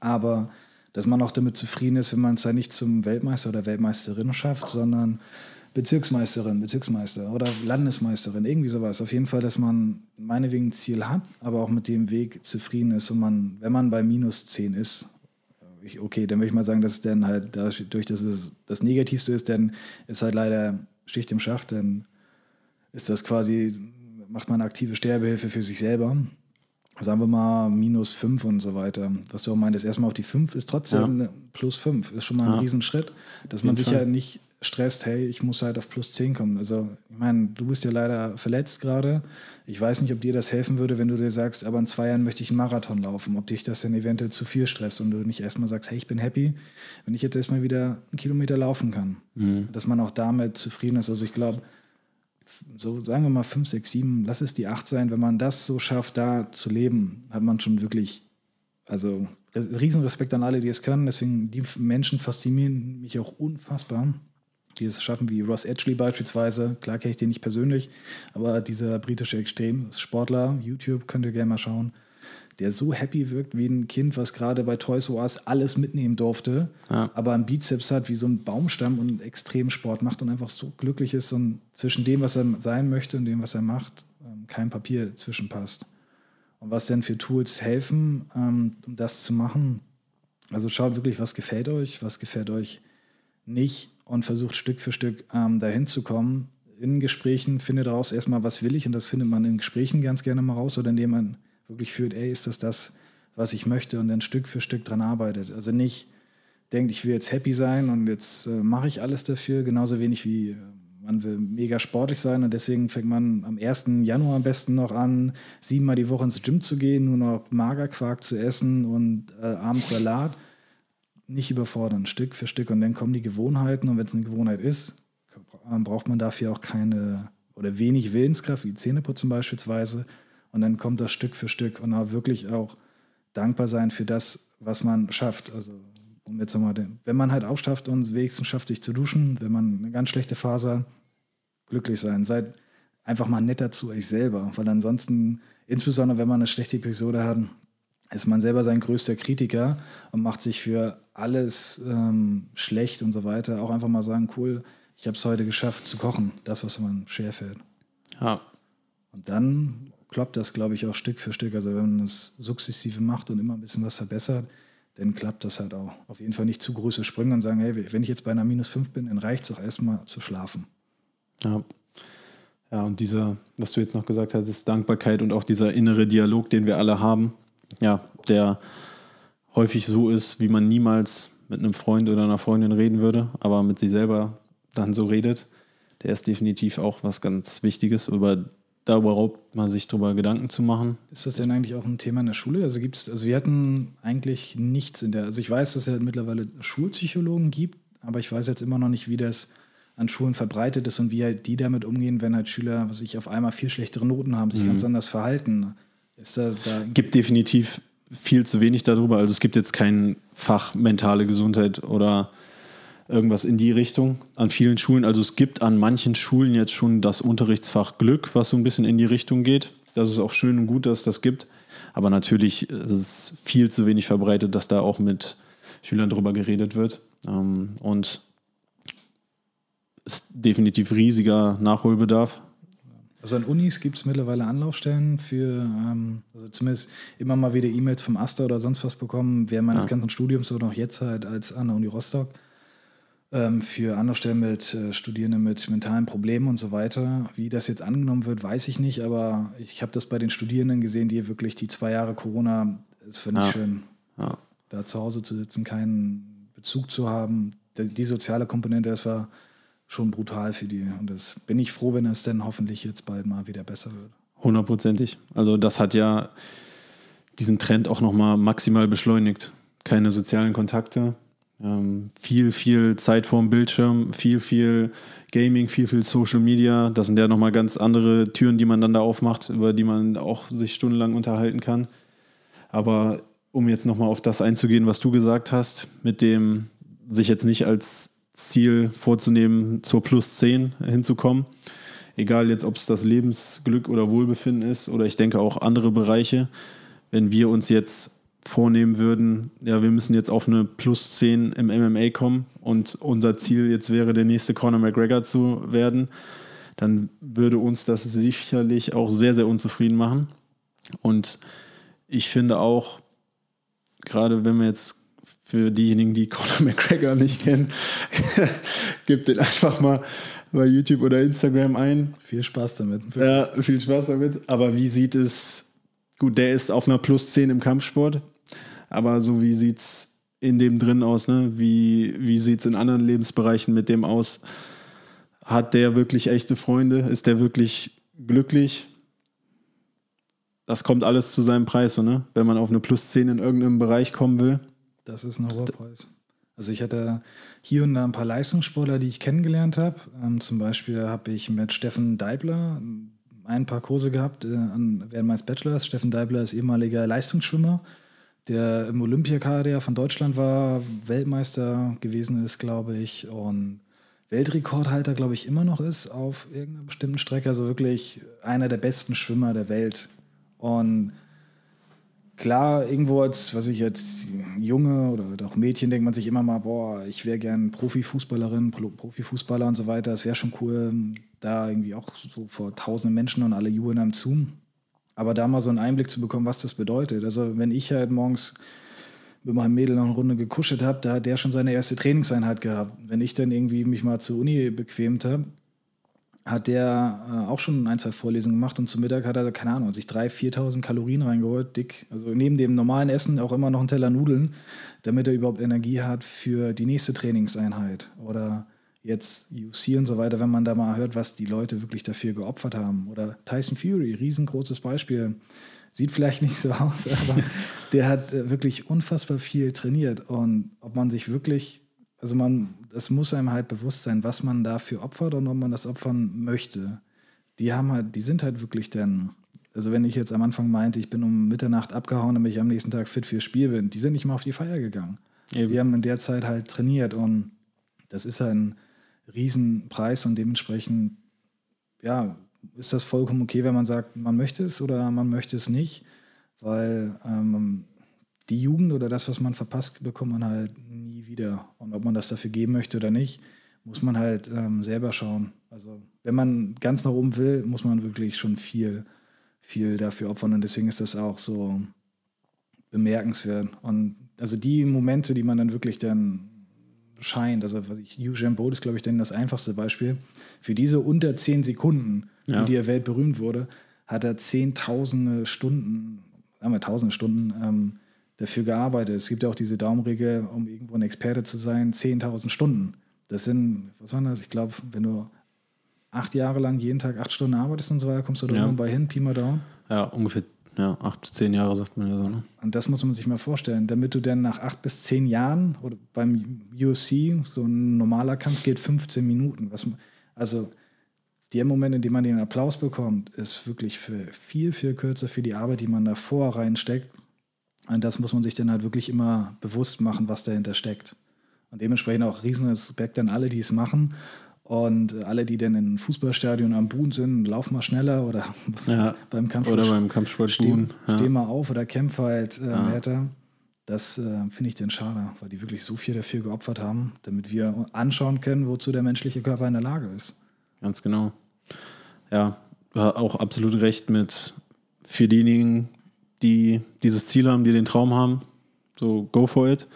Aber dass man auch damit zufrieden ist, wenn man es dann nicht zum Weltmeister oder Weltmeisterin schafft, sondern Bezirksmeisterin, Bezirksmeister oder Landesmeisterin, irgendwie sowas. Auf jeden Fall, dass man meinetwegen ein Ziel hat, aber auch mit dem Weg zufrieden ist und man, wenn man bei minus 10 ist, ich, okay, dann würde ich mal sagen, dass es dann halt dadurch, dass es das Negativste ist, dann ist halt leider Schicht im Schacht, dann ist das quasi, macht man aktive Sterbehilfe für sich selber sagen wir mal, minus 5 und so weiter. Was du auch meintest, erstmal auf die 5 ist trotzdem ja. plus 5. Ist schon mal ein ja. Riesenschritt, dass man sich ja nicht stresst, hey, ich muss halt auf plus 10 kommen. Also, ich meine, du bist ja leider verletzt gerade. Ich weiß nicht, ob dir das helfen würde, wenn du dir sagst, aber in zwei Jahren möchte ich einen Marathon laufen, ob dich das dann eventuell zu viel stresst und du nicht erstmal sagst, hey, ich bin happy, wenn ich jetzt erstmal wieder einen Kilometer laufen kann. Mhm. Dass man auch damit zufrieden ist. Also, ich glaube, so sagen wir mal 5, 6, 7, lass es die 8 sein, wenn man das so schafft, da zu leben, hat man schon wirklich, also Riesenrespekt an alle, die es können. Deswegen, die Menschen faszinieren mich auch unfassbar, die es schaffen, wie Ross Edgley beispielsweise. Klar kenne ich den nicht persönlich, aber dieser britische Extremsportler, YouTube, könnt ihr gerne mal schauen der so happy wirkt wie ein Kind, was gerade bei Toys R Us alles mitnehmen durfte, ja. aber einen Bizeps hat wie so ein Baumstamm und extrem Sport macht und einfach so glücklich ist und zwischen dem, was er sein möchte und dem, was er macht, ähm, kein Papier zwischenpasst. Und was denn für Tools helfen, ähm, um das zu machen? Also schaut wirklich, was gefällt euch, was gefällt euch nicht und versucht Stück für Stück ähm, dahin zu kommen. In Gesprächen findet raus erstmal, was will ich und das findet man in Gesprächen ganz gerne mal raus oder indem man wirklich fühlt, ey, ist das das, was ich möchte und dann Stück für Stück dran arbeitet. Also nicht denkt, ich will jetzt happy sein und jetzt äh, mache ich alles dafür, genauso wenig wie äh, man will mega sportlich sein und deswegen fängt man am 1. Januar am besten noch an, siebenmal die Woche ins Gym zu gehen, nur noch Magerquark zu essen und äh, abends Salat. Nicht überfordern, Stück für Stück und dann kommen die Gewohnheiten und wenn es eine Gewohnheit ist, braucht man dafür auch keine oder wenig Willenskraft, wie Zähneputzen beispielsweise, und dann kommt das Stück für Stück und auch wirklich auch dankbar sein für das, was man schafft. Also, um jetzt mal, wenn man halt aufschafft und wenigstens schafft, sich zu duschen, wenn man eine ganz schlechte Phase hat, glücklich sein. Seid einfach mal netter zu euch selber, weil ansonsten, insbesondere wenn man eine schlechte Episode hat, ist man selber sein größter Kritiker und macht sich für alles ähm, schlecht und so weiter. Auch einfach mal sagen, cool, ich habe es heute geschafft zu kochen, das, was man schwerfällt. Ja. Und dann klappt das, glaube ich, auch Stück für Stück. Also wenn man das sukzessive macht und immer ein bisschen was verbessert, dann klappt das halt auch. Auf jeden Fall nicht zu große Sprünge und sagen, hey, wenn ich jetzt bei einer minus 5 bin, dann reicht es auch erstmal zu schlafen. Ja. Ja, und dieser, was du jetzt noch gesagt hast, ist Dankbarkeit und auch dieser innere Dialog, den wir alle haben, ja, der häufig so ist, wie man niemals mit einem Freund oder einer Freundin reden würde, aber mit sich selber dann so redet, der ist definitiv auch was ganz Wichtiges, über da überhaupt mal sich drüber Gedanken zu machen. Ist das denn eigentlich auch ein Thema in der Schule? Also gibt's, also wir hatten eigentlich nichts in der, also ich weiß, dass es ja mittlerweile Schulpsychologen gibt, aber ich weiß jetzt immer noch nicht, wie das an Schulen verbreitet ist und wie halt die damit umgehen, wenn halt Schüler, was ich auf einmal viel schlechtere Noten haben, sich mhm. ganz anders verhalten. Ist da, da gibt definitiv viel zu wenig darüber. Also es gibt jetzt kein Fach mentale Gesundheit oder irgendwas in die Richtung an vielen Schulen. Also es gibt an manchen Schulen jetzt schon das Unterrichtsfach Glück, was so ein bisschen in die Richtung geht. Das ist auch schön und gut, dass es das gibt. Aber natürlich ist es viel zu wenig verbreitet, dass da auch mit Schülern drüber geredet wird. Ähm, und ist definitiv riesiger Nachholbedarf. Also an Unis gibt es mittlerweile Anlaufstellen für, ähm, also zumindest immer mal wieder E-Mails vom Aster oder sonst was bekommen, während meines ja. ganzen Studiums oder auch jetzt halt als an der Uni Rostock für andere Stellen mit äh, Studierenden mit mentalen Problemen und so weiter. Wie das jetzt angenommen wird, weiß ich nicht, aber ich habe das bei den Studierenden gesehen, die wirklich die zwei Jahre Corona, es finde ich ja. schön, ja. da zu Hause zu sitzen, keinen Bezug zu haben. Die, die soziale Komponente, das war schon brutal für die. Und das bin ich froh, wenn es dann hoffentlich jetzt bald mal wieder besser wird. Hundertprozentig. Also das hat ja diesen Trend auch nochmal maximal beschleunigt keine sozialen Kontakte, ähm, viel, viel Zeit vorm Bildschirm, viel, viel Gaming, viel, viel Social Media. Das sind ja nochmal ganz andere Türen, die man dann da aufmacht, über die man auch sich stundenlang unterhalten kann. Aber um jetzt nochmal auf das einzugehen, was du gesagt hast, mit dem sich jetzt nicht als Ziel vorzunehmen, zur Plus 10 hinzukommen. Egal jetzt, ob es das Lebensglück oder Wohlbefinden ist oder ich denke auch andere Bereiche. Wenn wir uns jetzt vornehmen würden, ja, wir müssen jetzt auf eine Plus 10 im MMA kommen und unser Ziel jetzt wäre, der nächste Conor McGregor zu werden, dann würde uns das sicherlich auch sehr, sehr unzufrieden machen. Und ich finde auch, gerade wenn wir jetzt für diejenigen, die Conor McGregor nicht kennen, gibt den einfach mal bei YouTube oder Instagram ein. Viel Spaß damit. Ja, viel Spaß damit. Aber wie sieht es, gut, der ist auf einer Plus 10 im Kampfsport, aber so wie sieht es in dem drin aus, ne? Wie, wie sieht es in anderen Lebensbereichen mit dem aus? Hat der wirklich echte Freunde? Ist der wirklich glücklich? Das kommt alles zu seinem Preis, so, ne? Wenn man auf eine Plus 10 in irgendeinem Bereich kommen will. Das ist ein hoher Preis. Also ich hatte hier und da ein paar Leistungssportler, die ich kennengelernt habe. Ähm, zum Beispiel habe ich mit Steffen Deibler ein paar Kurse gehabt äh, während meines Bachelors. Steffen Deibler ist ehemaliger Leistungsschwimmer der im Olympiakader von Deutschland war, Weltmeister gewesen ist, glaube ich, und Weltrekordhalter, glaube ich, immer noch ist auf irgendeiner bestimmten Strecke. Also wirklich einer der besten Schwimmer der Welt. Und klar, irgendwo als, was ich jetzt Junge oder auch Mädchen denkt man sich immer mal, boah, ich wäre gern Profifußballerin, Profifußballer und so weiter. Es wäre schon cool, da irgendwie auch so vor tausenden Menschen und alle jubeln am Zoom. Aber da mal so einen Einblick zu bekommen, was das bedeutet. Also wenn ich halt morgens mit meinem Mädel noch eine Runde gekuschelt habe, da hat der schon seine erste Trainingseinheit gehabt. Wenn ich dann irgendwie mich mal zur Uni bequemt habe, hat der äh, auch schon ein, zwei Vorlesungen gemacht und zum Mittag hat er, keine Ahnung, sich 3.000, 4.000 Kalorien reingeholt, dick. Also neben dem normalen Essen auch immer noch einen Teller Nudeln, damit er überhaupt Energie hat für die nächste Trainingseinheit. Oder jetzt UFC und so weiter, wenn man da mal hört, was die Leute wirklich dafür geopfert haben. Oder Tyson Fury, riesengroßes Beispiel. Sieht vielleicht nicht so aus, aber der hat äh, wirklich unfassbar viel trainiert. Und ob man sich wirklich, also man, es muss einem halt bewusst sein, was man dafür opfert und ob man das opfern möchte. Die haben halt, die sind halt wirklich dann, also wenn ich jetzt am Anfang meinte, ich bin um Mitternacht abgehauen, damit ich am nächsten Tag fit fürs Spiel bin, die sind nicht mal auf die Feier gegangen. Eben. Die haben in der Zeit halt trainiert und das ist ein, Riesenpreis und dementsprechend, ja, ist das vollkommen okay, wenn man sagt, man möchte es oder man möchte es nicht, weil ähm, die Jugend oder das, was man verpasst, bekommt man halt nie wieder. Und ob man das dafür geben möchte oder nicht, muss man halt ähm, selber schauen. Also wenn man ganz nach oben will, muss man wirklich schon viel, viel dafür opfern. Und deswegen ist das auch so bemerkenswert. Und also die Momente, die man dann wirklich dann scheint. Also Usain Bolt ist, glaube ich, denn das einfachste Beispiel. Für diese unter zehn Sekunden, ja. für die er weltberühmt wurde, hat er zehntausende Stunden, sagen wir tausende Stunden, ähm, dafür gearbeitet. Es gibt ja auch diese Daumenregel, um irgendwo ein Experte zu sein, 10.000 Stunden. Das sind, was war das? Ich glaube, wenn du acht Jahre lang jeden Tag acht Stunden arbeitest und so weiter, kommst du da ja. bei hin, Pi mal Daumen. Ja, ungefähr ja, acht, zehn Jahre sagt man ja so. Ne? Und das muss man sich mal vorstellen, damit du dann nach acht bis zehn Jahren oder beim UFC, so ein normaler Kampf geht 15 Minuten. Was, also der Moment, in dem man den Applaus bekommt, ist wirklich für viel, viel kürzer für die Arbeit, die man davor reinsteckt. Und das muss man sich dann halt wirklich immer bewusst machen, was dahinter steckt. Und dementsprechend auch riesen Respekt an alle, die es machen. Und alle, die dann im Fußballstadion am Buhn sind, laufen mal schneller oder ja, beim Kampfsport. Oder beim Kampfsport stehen, ja. stehen mal auf oder kämpfen halt äh, ja. härter. Das äh, finde ich dann schade, weil die wirklich so viel dafür geopfert haben, damit wir anschauen können, wozu der menschliche Körper in der Lage ist. Ganz genau. Ja, auch absolut recht mit für diejenigen, die dieses Ziel haben, die den Traum haben, so go for it.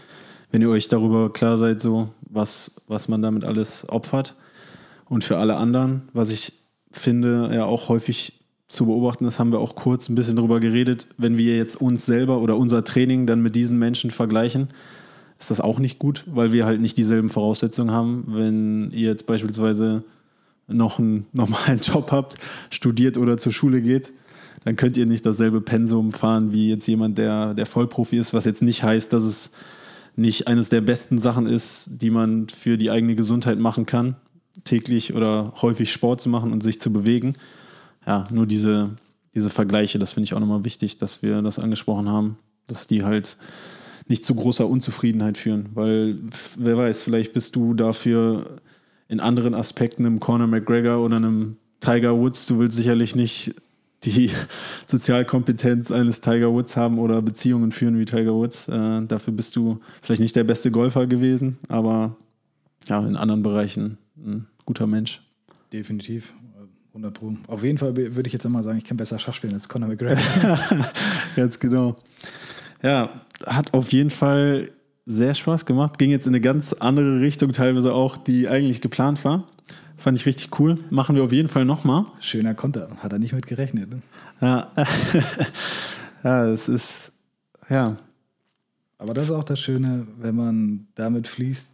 Wenn ihr euch darüber klar seid, so was, was man damit alles opfert und für alle anderen, was ich finde, ja auch häufig zu beobachten, das haben wir auch kurz ein bisschen drüber geredet, wenn wir jetzt uns selber oder unser Training dann mit diesen Menschen vergleichen, ist das auch nicht gut, weil wir halt nicht dieselben Voraussetzungen haben. Wenn ihr jetzt beispielsweise noch einen normalen Job habt, studiert oder zur Schule geht, dann könnt ihr nicht dasselbe Pensum fahren wie jetzt jemand, der, der Vollprofi ist, was jetzt nicht heißt, dass es nicht eines der besten Sachen ist, die man für die eigene Gesundheit machen kann, täglich oder häufig Sport zu machen und sich zu bewegen. Ja, nur diese, diese Vergleiche, das finde ich auch nochmal wichtig, dass wir das angesprochen haben, dass die halt nicht zu großer Unzufriedenheit führen, weil wer weiß, vielleicht bist du dafür in anderen Aspekten einem Conor McGregor oder einem Tiger Woods. Du willst sicherlich nicht die Sozialkompetenz eines Tiger Woods haben oder Beziehungen führen wie Tiger Woods. Äh, dafür bist du vielleicht nicht der beste Golfer gewesen, aber ja, in anderen Bereichen ein guter Mensch. Definitiv. 100 Pro. Auf jeden Fall würde ich jetzt immer sagen, ich kann besser Schach spielen als Conor McGregor. Ganz genau. Ja, hat auf jeden Fall sehr Spaß gemacht. Ging jetzt in eine ganz andere Richtung, teilweise auch, die eigentlich geplant war. Fand ich richtig cool. Machen wir auf jeden Fall nochmal. Schöner Konter. Hat er nicht mit gerechnet. Ne? Ja. ja, es ist, ja. Aber das ist auch das Schöne, wenn man damit fließt.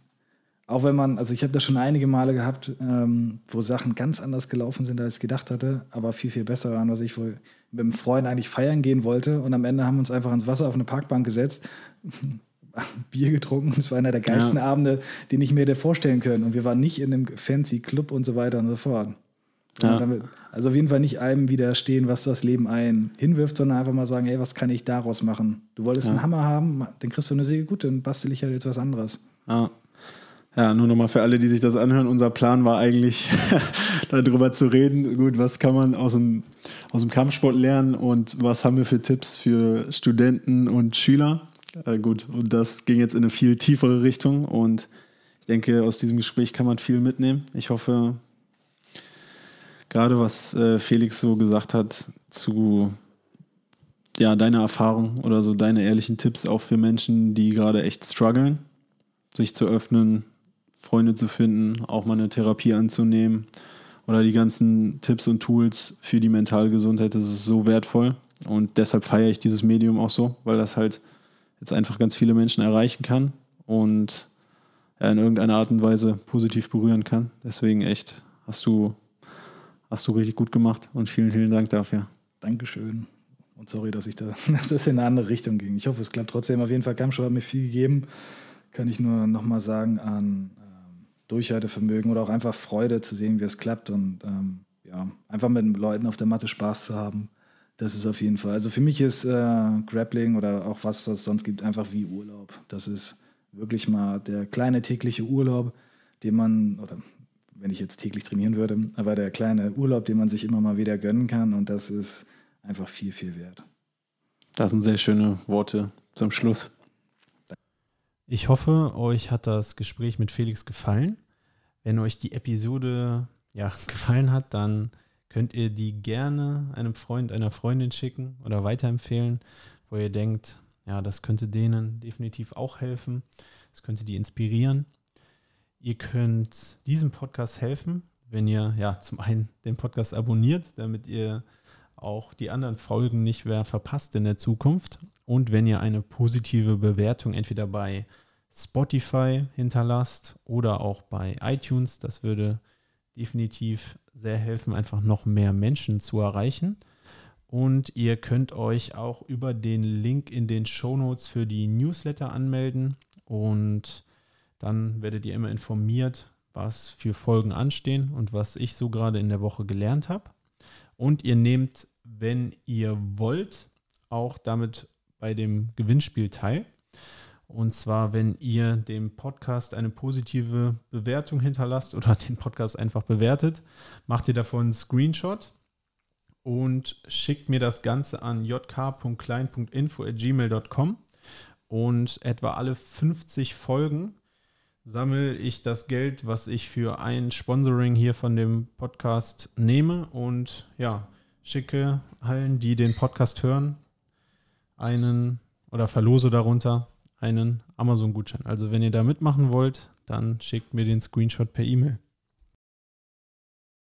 Auch wenn man, also ich habe das schon einige Male gehabt, ähm, wo Sachen ganz anders gelaufen sind, als ich gedacht hatte, aber viel, viel besser waren, was ich wohl mit einem Freund eigentlich feiern gehen wollte. Und am Ende haben wir uns einfach ins Wasser auf eine Parkbank gesetzt, Bier getrunken. Es war einer der geilsten ja. Abende, den ich mir hätte vorstellen können. Und wir waren nicht in einem fancy Club und so weiter und so fort. Ja. Damit, also auf jeden Fall nicht allem widerstehen, was das Leben ein hinwirft, sondern einfach mal sagen, ey, was kann ich daraus machen? Du wolltest ja. einen Hammer haben, dann kriegst du eine Säge, gut, dann bastel ich halt jetzt was anderes. Ja. Ja, nur nochmal für alle, die sich das anhören. Unser Plan war eigentlich, darüber zu reden. Gut, was kann man aus dem, aus dem Kampfsport lernen und was haben wir für Tipps für Studenten und Schüler? Äh, gut, und das ging jetzt in eine viel tiefere Richtung und ich denke, aus diesem Gespräch kann man viel mitnehmen. Ich hoffe, gerade was äh, Felix so gesagt hat zu ja, deiner Erfahrung oder so deine ehrlichen Tipps auch für Menschen, die gerade echt strugglen, sich zu öffnen, Freunde zu finden, auch mal eine Therapie anzunehmen oder die ganzen Tipps und Tools für die mentale Gesundheit, das ist so wertvoll und deshalb feiere ich dieses Medium auch so, weil das halt jetzt einfach ganz viele Menschen erreichen kann und in irgendeiner Art und Weise positiv berühren kann. Deswegen echt, hast du, hast du richtig gut gemacht und vielen, vielen Dank dafür. Dankeschön. Und sorry, dass ich da, dass das in eine andere Richtung ging. Ich hoffe, es klappt trotzdem. Auf jeden Fall, Kampfsport hat mir viel gegeben. Kann ich nur nochmal sagen an Durchhaltevermögen oder auch einfach Freude zu sehen, wie es klappt und ähm, ja, einfach mit den Leuten auf der Matte Spaß zu haben. Das ist auf jeden Fall. Also für mich ist äh, Grappling oder auch was es sonst gibt, einfach wie Urlaub. Das ist wirklich mal der kleine tägliche Urlaub, den man, oder wenn ich jetzt täglich trainieren würde, aber der kleine Urlaub, den man sich immer mal wieder gönnen kann und das ist einfach viel, viel wert. Das sind sehr schöne Worte zum Schluss. Ich hoffe, euch hat das Gespräch mit Felix gefallen. Wenn euch die Episode ja, gefallen hat, dann könnt ihr die gerne einem Freund, einer Freundin schicken oder weiterempfehlen, wo ihr denkt, ja, das könnte denen definitiv auch helfen. Das könnte die inspirieren. Ihr könnt diesem Podcast helfen, wenn ihr ja zum einen den Podcast abonniert, damit ihr auch die anderen Folgen nicht mehr verpasst in der Zukunft. Und wenn ihr eine positive Bewertung entweder bei Spotify hinterlasst oder auch bei iTunes, das würde definitiv sehr helfen, einfach noch mehr Menschen zu erreichen. Und ihr könnt euch auch über den Link in den Show Notes für die Newsletter anmelden und dann werdet ihr immer informiert, was für Folgen anstehen und was ich so gerade in der Woche gelernt habe. Und ihr nehmt, wenn ihr wollt, auch damit bei dem Gewinnspiel teil. Und zwar, wenn ihr dem Podcast eine positive Bewertung hinterlasst oder den Podcast einfach bewertet, macht ihr davon einen Screenshot und schickt mir das Ganze an jk.klein.info.gmail.com. Und etwa alle 50 Folgen sammle ich das Geld, was ich für ein Sponsoring hier von dem Podcast nehme und ja, schicke allen, die den Podcast hören, einen oder verlose darunter einen Amazon-Gutschein. Also wenn ihr da mitmachen wollt, dann schickt mir den Screenshot per E-Mail.